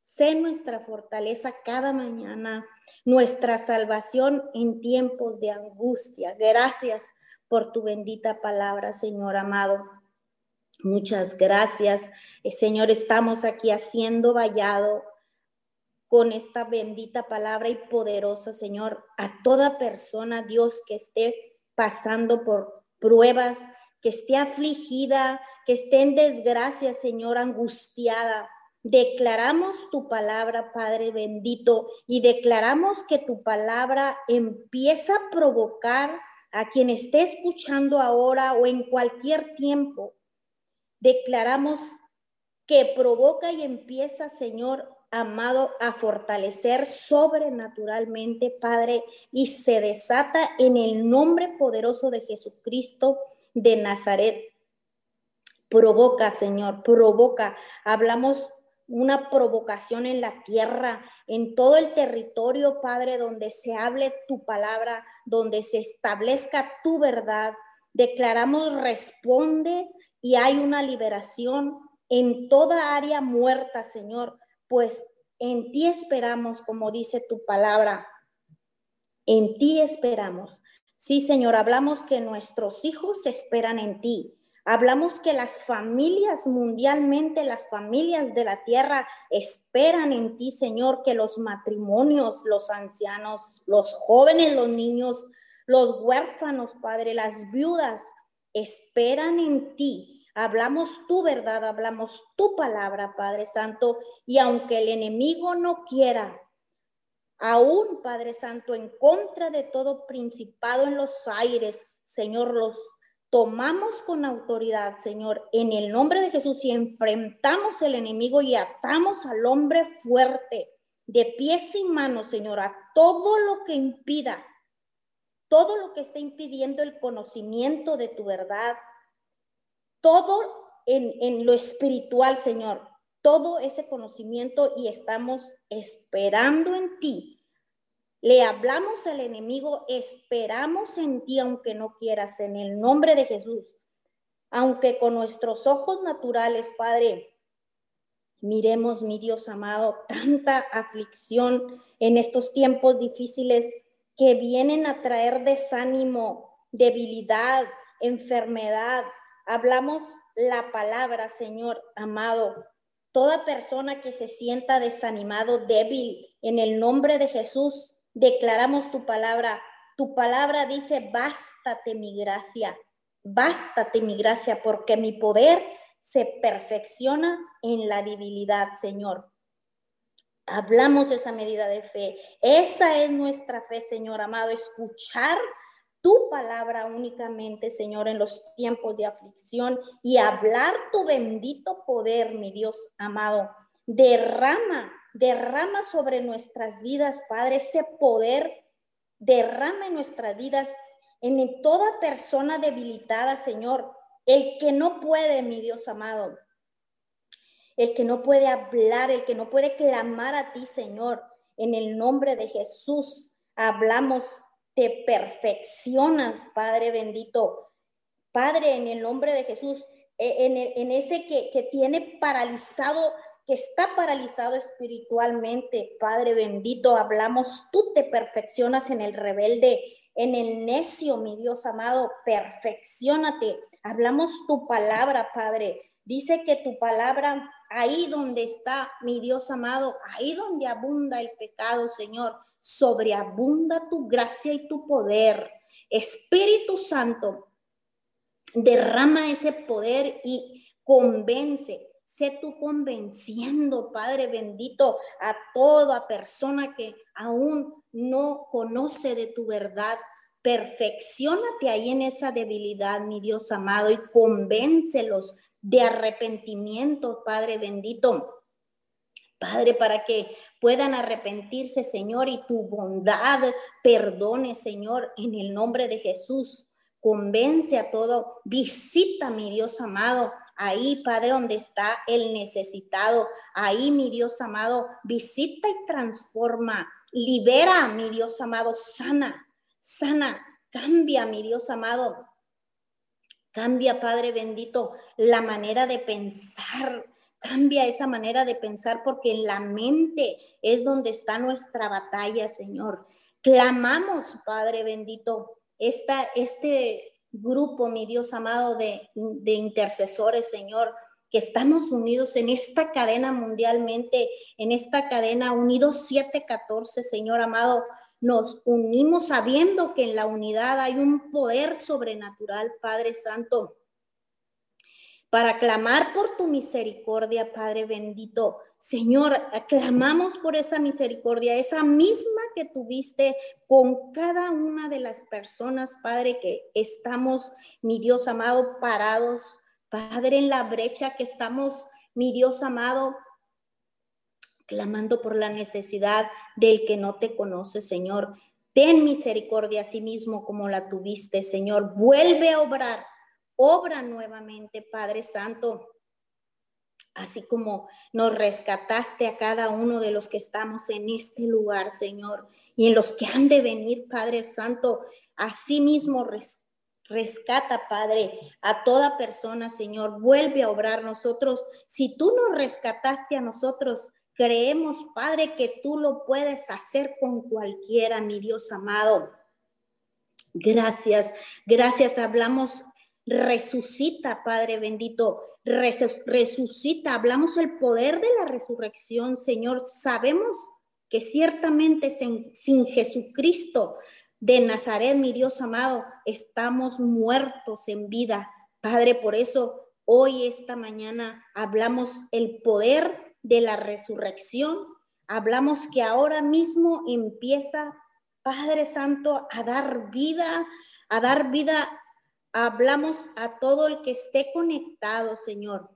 Sé nuestra fortaleza cada mañana, nuestra salvación en tiempos de angustia. Gracias por tu bendita palabra, Señor amado. Muchas gracias, eh, Señor. Estamos aquí haciendo vallado con esta bendita palabra y poderosa, Señor, a toda persona, Dios, que esté pasando por pruebas, que esté afligida, que esté en desgracia, Señor, angustiada. Declaramos tu palabra, Padre bendito, y declaramos que tu palabra empieza a provocar a quien esté escuchando ahora o en cualquier tiempo. Declaramos que provoca y empieza, Señor, amado, a fortalecer sobrenaturalmente, Padre, y se desata en el nombre poderoso de Jesucristo de Nazaret. Provoca, Señor, provoca. Hablamos una provocación en la tierra, en todo el territorio, Padre, donde se hable tu palabra, donde se establezca tu verdad. Declaramos responde y hay una liberación en toda área muerta, Señor pues en ti esperamos, como dice tu palabra, en ti esperamos. Sí, Señor, hablamos que nuestros hijos esperan en ti. Hablamos que las familias mundialmente, las familias de la tierra esperan en ti, Señor, que los matrimonios, los ancianos, los jóvenes, los niños, los huérfanos, Padre, las viudas, esperan en ti Hablamos tu verdad, hablamos tu palabra, Padre Santo, y aunque el enemigo no quiera, aún, Padre Santo, en contra de todo principado en los aires, Señor, los tomamos con autoridad, Señor, en el nombre de Jesús y enfrentamos el enemigo y atamos al hombre fuerte, de pies y manos, Señor, a todo lo que impida, todo lo que esté impidiendo el conocimiento de tu verdad, todo en, en lo espiritual, Señor, todo ese conocimiento y estamos esperando en ti. Le hablamos al enemigo, esperamos en ti aunque no quieras, en el nombre de Jesús. Aunque con nuestros ojos naturales, Padre, miremos, mi Dios amado, tanta aflicción en estos tiempos difíciles que vienen a traer desánimo, debilidad, enfermedad. Hablamos la palabra, Señor amado, Toda persona que se sienta desanimado, débil, en el nombre de Jesús, declaramos tu palabra. Tu palabra dice, bástate mi gracia, bástate mi gracia, porque mi poder se perfecciona en la debilidad, Señor. Hablamos esa medida de fe. Esa es nuestra fe, Señor amado, escuchar tu palabra únicamente, Señor, en los tiempos de aflicción y hablar tu bendito poder, mi Dios amado. Derrama, derrama sobre nuestras vidas, Padre, ese poder, derrama en nuestras vidas, en toda persona debilitada, Señor, el que no puede, mi Dios amado, el que no puede hablar, el que no puede clamar a ti, Señor, en el nombre de Jesús. Hablamos te perfeccionas, Padre bendito. Padre, en el nombre de Jesús, e, en, ese que, que tiene paralizado, que está paralizado espiritualmente, Padre bendito, hablamos, tú te perfeccionas en el rebelde, en el necio, mi Dios amado, perfeccionate. Hablamos tu palabra, Padre. Dice que tu palabra, ahí donde está, mi Dios amado, ahí donde abunda el pecado, Señor, sobreabunda tu gracia y tu poder. Espíritu Santo, derrama ese poder y convence. Sé tú convenciendo, Padre bendito, a toda persona que aún no conoce de tu verdad. Perfeccionate ahí en esa debilidad, mi Dios amado, y convéncelos de arrepentimiento, Padre bendito Padre, para que puedan arrepentirse, Señor, y tu bondad perdone, Señor, en el nombre de Jesús. Convence a todo, visita, mi Dios amado, ahí, Padre, donde está el necesitado. Ahí, mi Dios amado, visita y transforma. Libera, mi Dios amado, sana, sana, cambia, mi Dios amado. Cambia, Padre bendito, la manera de pensar, Cambia esa manera de pensar porque en la mente es donde está nuestra batalla, Señor. Clamamos, Padre bendito, esta, este grupo, mi Dios amado, de, de intercesores, Señor, que estamos unidos en esta cadena mundialmente, en esta cadena unidos 714, Señor amado, nos unimos sabiendo que en la unidad hay un poder sobrenatural, Padre Santo para clamar por tu misericordia, Padre bendito. Señor, clamamos por esa misericordia, esa misma que tuviste con cada una de las personas, Padre, que estamos, mi Dios amado, parados, Padre, en la brecha que estamos, mi Dios amado, clamando por la necesidad del que no te conoce, Señor. Ten misericordia a sí mismo como la tuviste, Señor. Vuelve a obrar Obra nuevamente, Padre Santo, así como nos rescataste a cada uno de los que estamos en este lugar, Señor, y en los que han de venir, Padre Santo, así mismo rescata, Padre, a toda persona, Señor, vuelve a obrar nosotros. Si tú nos rescataste a nosotros, creemos, Padre, que tú lo puedes hacer con cualquiera, mi Dios amado. Gracias, gracias. Hablamos resucita, Padre bendito, resucita. Hablamos el poder de la resurrección, Señor. Sabemos que ciertamente sin, Jesucristo de Nazaret, mi Dios amado, estamos muertos en vida. Padre, por eso hoy, esta mañana, hablamos el poder de la resurrección. Hablamos que ahora mismo empieza, Padre Santo, a dar vida, a dar vida. Hablamos a todo el que esté conectado, Señor.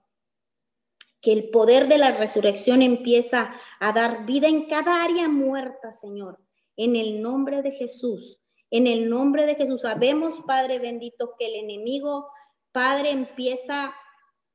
Que el poder de la resurrección empieza a dar vida en cada área muerta, Señor. En el nombre de Jesús. En el nombre de Jesús. Sabemos, Padre bendito, que el enemigo, Padre, empieza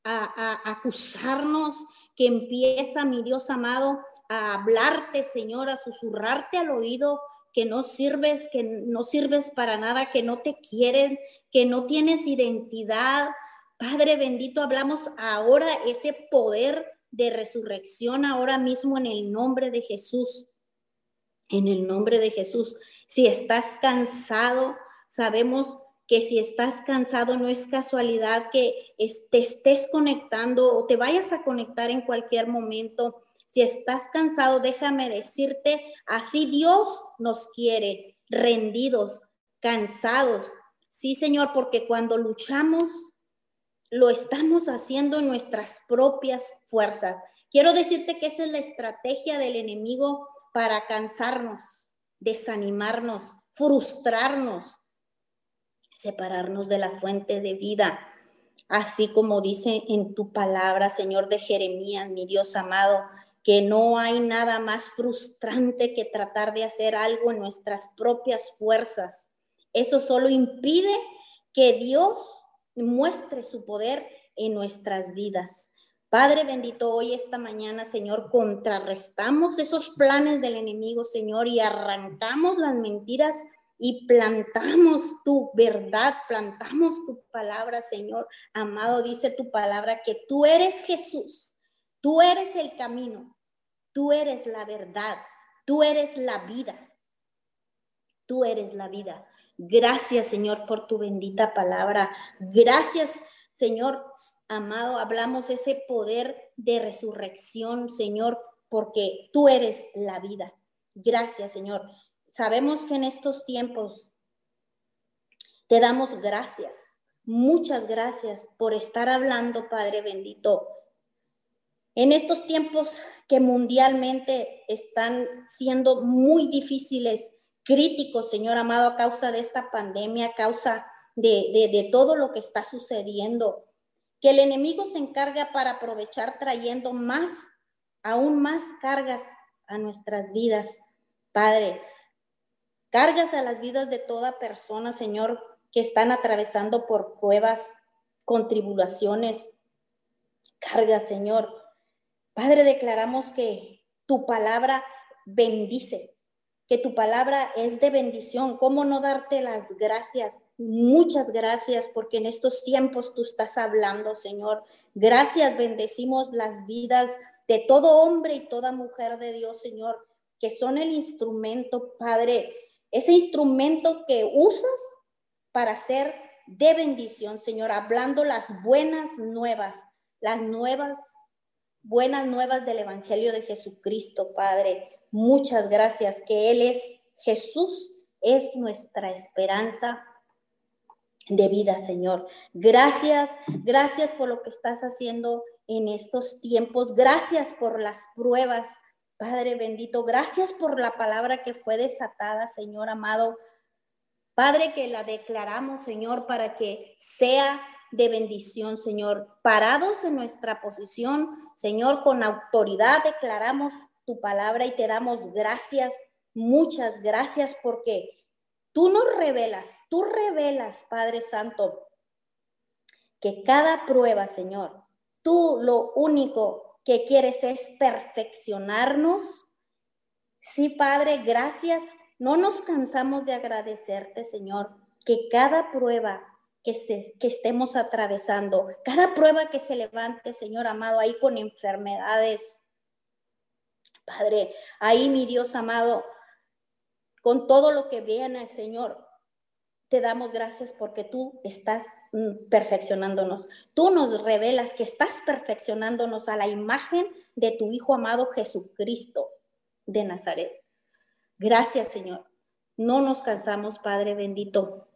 a, acusarnos, que empieza, mi Dios amado, a hablarte, Señor, a susurrarte al oído que no sirves, que no sirves para nada, que no te quieren, que no tienes identidad. Padre bendito, hablamos ahora ese poder de resurrección ahora mismo en el nombre de Jesús. En el nombre de Jesús. Si estás cansado, sabemos que si estás cansado no es casualidad que te estés conectando o te vayas a conectar en cualquier momento. Si estás cansado, déjame decirte, así Dios nos quiere, rendidos, cansados. Sí, Señor, porque cuando luchamos, lo estamos haciendo en nuestras propias fuerzas. Quiero decirte que esa es la estrategia del enemigo para cansarnos, desanimarnos, frustrarnos, separarnos de la fuente de vida. Así como dice en tu palabra, Señor de Jeremías, mi Dios amado, que no hay nada más frustrante que tratar de hacer algo en nuestras propias fuerzas. Eso solo impide que Dios muestre su poder en nuestras vidas. Padre bendito, hoy esta mañana, Señor, contrarrestamos esos planes del enemigo, Señor, y arrancamos las mentiras y plantamos tu verdad, plantamos tu palabra, Señor. Amado, dice tu palabra que tú eres Jesús, tú eres el camino, tú eres la verdad, tú eres la vida, tú eres la vida. Gracias, Señor, por tu bendita palabra. Gracias, Señor, amado, hablamos ese poder de resurrección, Señor, porque tú eres la vida. Gracias, Señor. Sabemos que en estos tiempos te damos gracias, muchas gracias por estar hablando, Padre bendito. En estos tiempos que mundialmente están siendo muy difíciles, críticos, Señor amado, a causa de esta pandemia, a causa de, de todo lo que está sucediendo, que el enemigo se encarga para aprovechar trayendo más, aún más cargas a nuestras vidas. Padre, Cargas a las vidas de toda persona, Señor, que están atravesando por pruebas, con tribulaciones. Carga, Señor. Padre, declaramos que tu palabra bendice, que tu palabra es de bendición. ¿Cómo no darte las gracias? Muchas gracias porque en estos tiempos tú estás hablando, Señor. Gracias, bendecimos las vidas de todo hombre y toda mujer de Dios, Señor, que son el instrumento, Padre, ese instrumento que usas para ser de bendición, Señor, hablando las buenas nuevas, las nuevas, buenas nuevas del Evangelio de Jesucristo, Padre. Muchas gracias, que Él es Jesús, es nuestra esperanza de vida, Señor. Gracias, gracias por lo que estás haciendo en estos tiempos. Gracias por las pruebas Padre bendito, gracias por la palabra que fue desatada, Señor amado. Padre, que la declaramos, Señor, para que sea de bendición, Señor. Parados en nuestra posición, Señor, con autoridad declaramos tu palabra y te damos gracias, muchas gracias porque tú nos revelas, tú revelas, Padre Santo, que cada prueba, Señor, tú lo único que quieres es perfeccionarnos. Sí, Padre, gracias. No nos cansamos de agradecerte, Señor, que cada prueba que, que estemos atravesando, cada prueba que se levante, Señor amado, ahí con enfermedades, Padre, ahí mi Dios amado, con todo lo que viene, Señor, te damos gracias porque tú estás perfeccionándonos. Tú nos revelas que estás perfeccionándonos a la imagen de tu Hijo amado Jesucristo de Nazaret. Gracias, Señor. No nos cansamos, Padre bendito,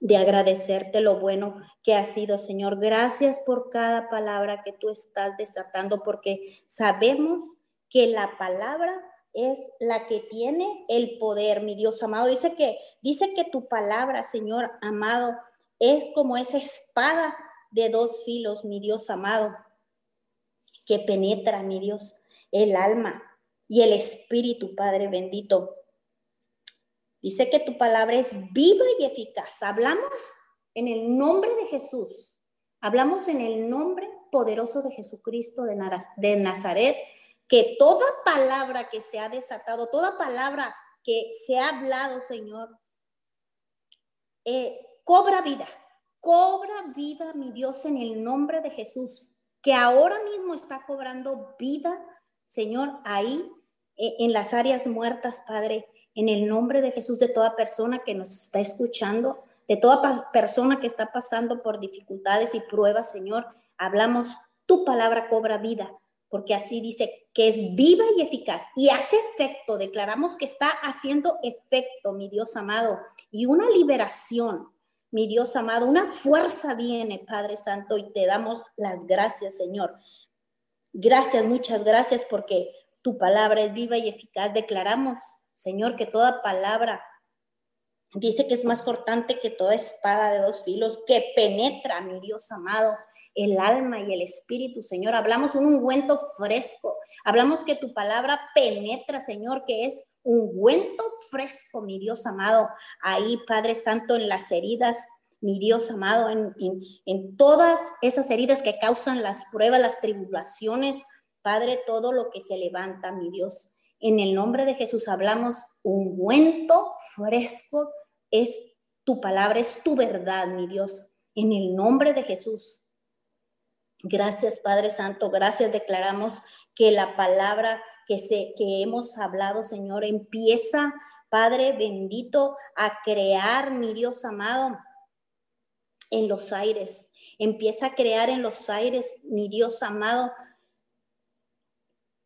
de agradecerte lo bueno que ha sido, Señor. Gracias por cada palabra que tú estás desatando, porque sabemos que la palabra es la que tiene el poder, mi Dios amado. Dice que, dice que tu palabra, Señor amado, es como esa espada de dos filos, mi Dios amado, que penetra, mi Dios, el alma y el espíritu, Padre bendito. Dice que tu palabra es viva y eficaz. Hablamos en el nombre de Jesús. Hablamos en el nombre poderoso de Jesucristo de Nazaret, que toda palabra que se ha desatado, toda palabra que se ha hablado, Señor, eh, cobra vida, cobra vida, mi Dios, en el nombre de Jesús, que ahora mismo está cobrando vida, Señor, ahí eh, en las áreas muertas, Padre en el nombre de Jesús de toda persona que nos está escuchando, de toda persona que está pasando por dificultades y pruebas, Señor, hablamos, tu palabra cobra vida, porque así dice que es viva y eficaz y hace efecto, declaramos que está haciendo efecto, mi Dios amado, y una liberación, mi Dios amado, una fuerza viene, Padre Santo, y te damos las gracias, Señor. Gracias, muchas gracias, porque tu palabra es viva y eficaz. Declaramos Señor, que toda palabra dice que es más cortante que toda espada de dos filos, que penetra, mi Dios amado, el alma y el espíritu, Señor. Hablamos un ungüento fresco. Hablamos que tu palabra penetra, Señor, que es ungüento fresco, mi Dios amado. Ahí, Padre Santo, en las heridas, mi Dios amado, en, en todas esas heridas que causan las pruebas, las tribulaciones, Padre, todo lo que se levanta, mi Dios. En el nombre de Jesús hablamos ungüento fresco, es tu palabra, es tu verdad, mi Dios. En el nombre de Jesús. Gracias, Padre Santo. Gracias. Declaramos que la palabra que, se, que hemos hablado, Señor, empieza, Padre bendito, a crear, mi Dios amado, en los aires. Empieza a crear en los aires, mi Dios amado.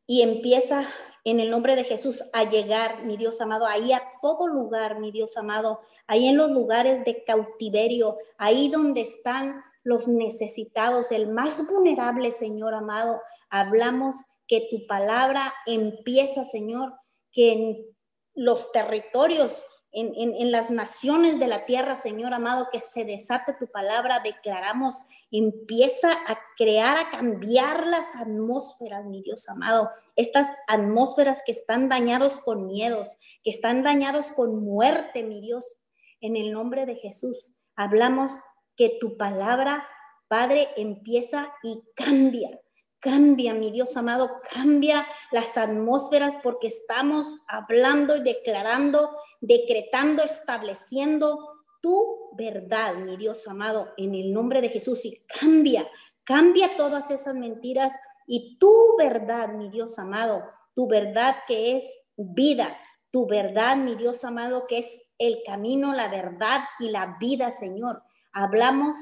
Y empieza en el nombre de Jesús a llegar, mi Dios amado, ahí a todo lugar, mi Dios amado, ahí en los lugares de cautiverio, ahí donde están los necesitados, el más vulnerable, Señor amado. Hablamos que tu palabra empieza, Señor, que en los territorios en, las naciones de la tierra, Señor amado, que se desate tu palabra, declaramos, empieza a crear, a cambiar las atmósferas, mi Dios amado, estas atmósferas que están dañados con miedos, que están dañados con muerte, mi Dios, en el nombre de Jesús. Hablamos que tu palabra, Padre, empieza y cambia, Cambia, mi Dios amado, cambia las atmósferas porque estamos hablando y declarando, decretando, estableciendo tu verdad, mi Dios amado, en el nombre de Jesús. Y cambia, cambia todas esas mentiras y tu verdad, mi Dios amado, tu verdad que es vida, tu verdad, mi Dios amado, que es el camino, la verdad y la vida, Señor. Hablamos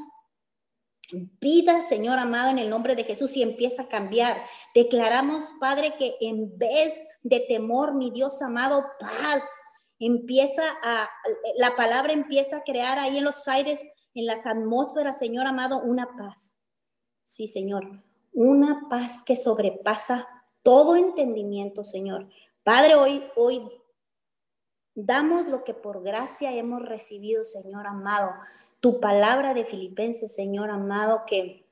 vida, Señor amado, en el nombre de Jesús y empieza a cambiar. Declaramos, Padre, que en vez de temor, mi Dios amado, paz, empieza a, la palabra empieza a crear ahí en los aires, en las atmósferas, Señor amado, una paz. Sí, Señor, una paz que sobrepasa todo entendimiento, Señor. Padre, hoy, hoy damos lo que por gracia hemos recibido, Señor amado tu palabra de Filipenses, Señor amado, que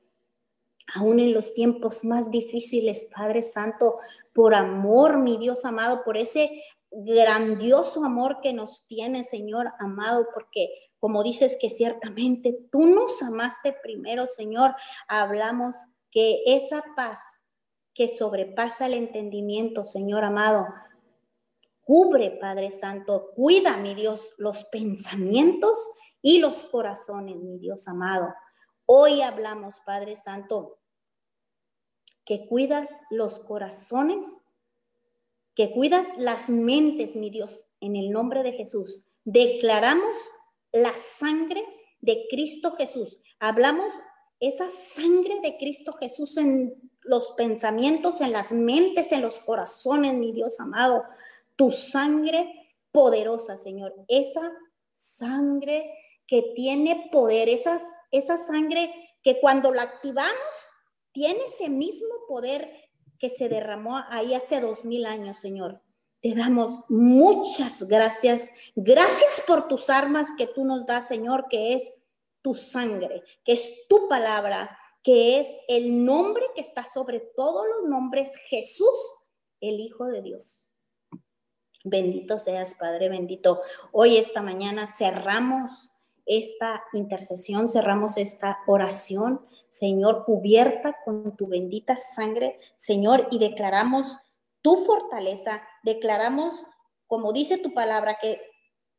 aún en los tiempos más difíciles, Padre Santo, por amor, mi Dios amado, por ese grandioso amor que nos tiene, Señor amado, porque como dices que ciertamente tú nos amaste primero, Señor, hablamos que esa paz que sobrepasa el entendimiento, Señor amado, cubre, Padre Santo, cuida, mi Dios, los pensamientos y los corazones, mi Dios amado. Hoy hablamos, Padre Santo, que cuidas los corazones, que cuidas las mentes, mi Dios, en el nombre de Jesús. Declaramos la sangre de Cristo Jesús. Hablamos esa sangre de Cristo Jesús en los pensamientos, en las mentes, en los corazones, mi Dios amado. Tu sangre poderosa, Señor. Esa sangre que tiene poder, esas, esa sangre que cuando la activamos tiene ese mismo poder que se derramó ahí hace dos mil años, Señor. Te damos muchas gracias. Gracias por tus armas que tú nos das, Señor, que es tu sangre, que es tu palabra, que es el nombre que está sobre todos los nombres, Jesús, el Hijo de Dios. Bendito seas, Padre bendito. Hoy, esta mañana, cerramos esta intercesión, cerramos esta oración, Señor, cubierta con tu bendita sangre, Señor, y declaramos tu fortaleza, declaramos, como dice tu palabra, que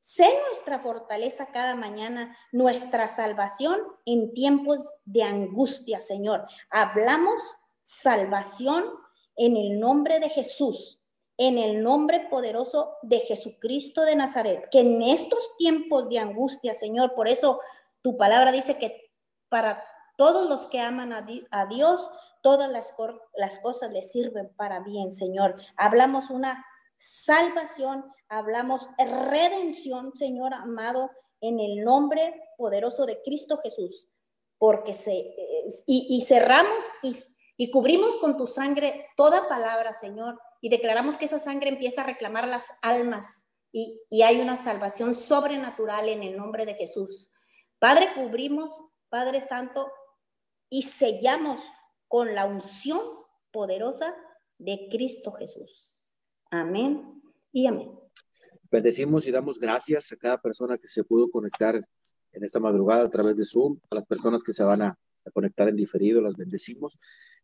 sé nuestra fortaleza cada mañana, nuestra salvación en tiempos de angustia, Señor. Hablamos salvación en el nombre de Jesús, en el nombre poderoso de Jesucristo de Nazaret, que en estos tiempos de angustia, Señor, por eso tu palabra dice que para todos los que aman a, Dios, todas las, las cosas le sirven para bien, Señor. Hablamos una salvación, hablamos redención, Señor amado, en el nombre poderoso de Cristo Jesús, porque se, eh, y, cerramos y cubrimos con tu sangre toda palabra, Señor, y declaramos que esa sangre empieza a reclamar las almas y, y hay una salvación sobrenatural en el nombre de Jesús. Padre, cubrimos, Padre Santo, y sellamos con la unción poderosa de Cristo Jesús. Amén y amén. Bendecimos y damos gracias a cada persona que se pudo conectar en esta madrugada a través de Zoom, a las personas que se van a, conectar en diferido, las bendecimos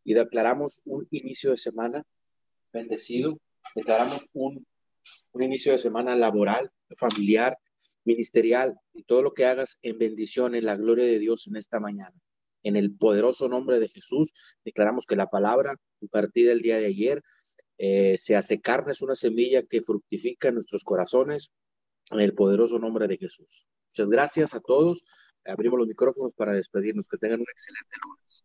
y declaramos un inicio de semana bendecido, declaramos un, un inicio de semana laboral, familiar, ministerial y todo lo que hagas en bendición, en la gloria de Dios en esta mañana. En el poderoso nombre de Jesús, declaramos que la palabra impartida el día de ayer eh, se hace carne, es una semilla que fructifica en nuestros corazones en el poderoso nombre de Jesús. Muchas gracias a todos. Abrimos los micrófonos para despedirnos. Que tengan un excelente lunes.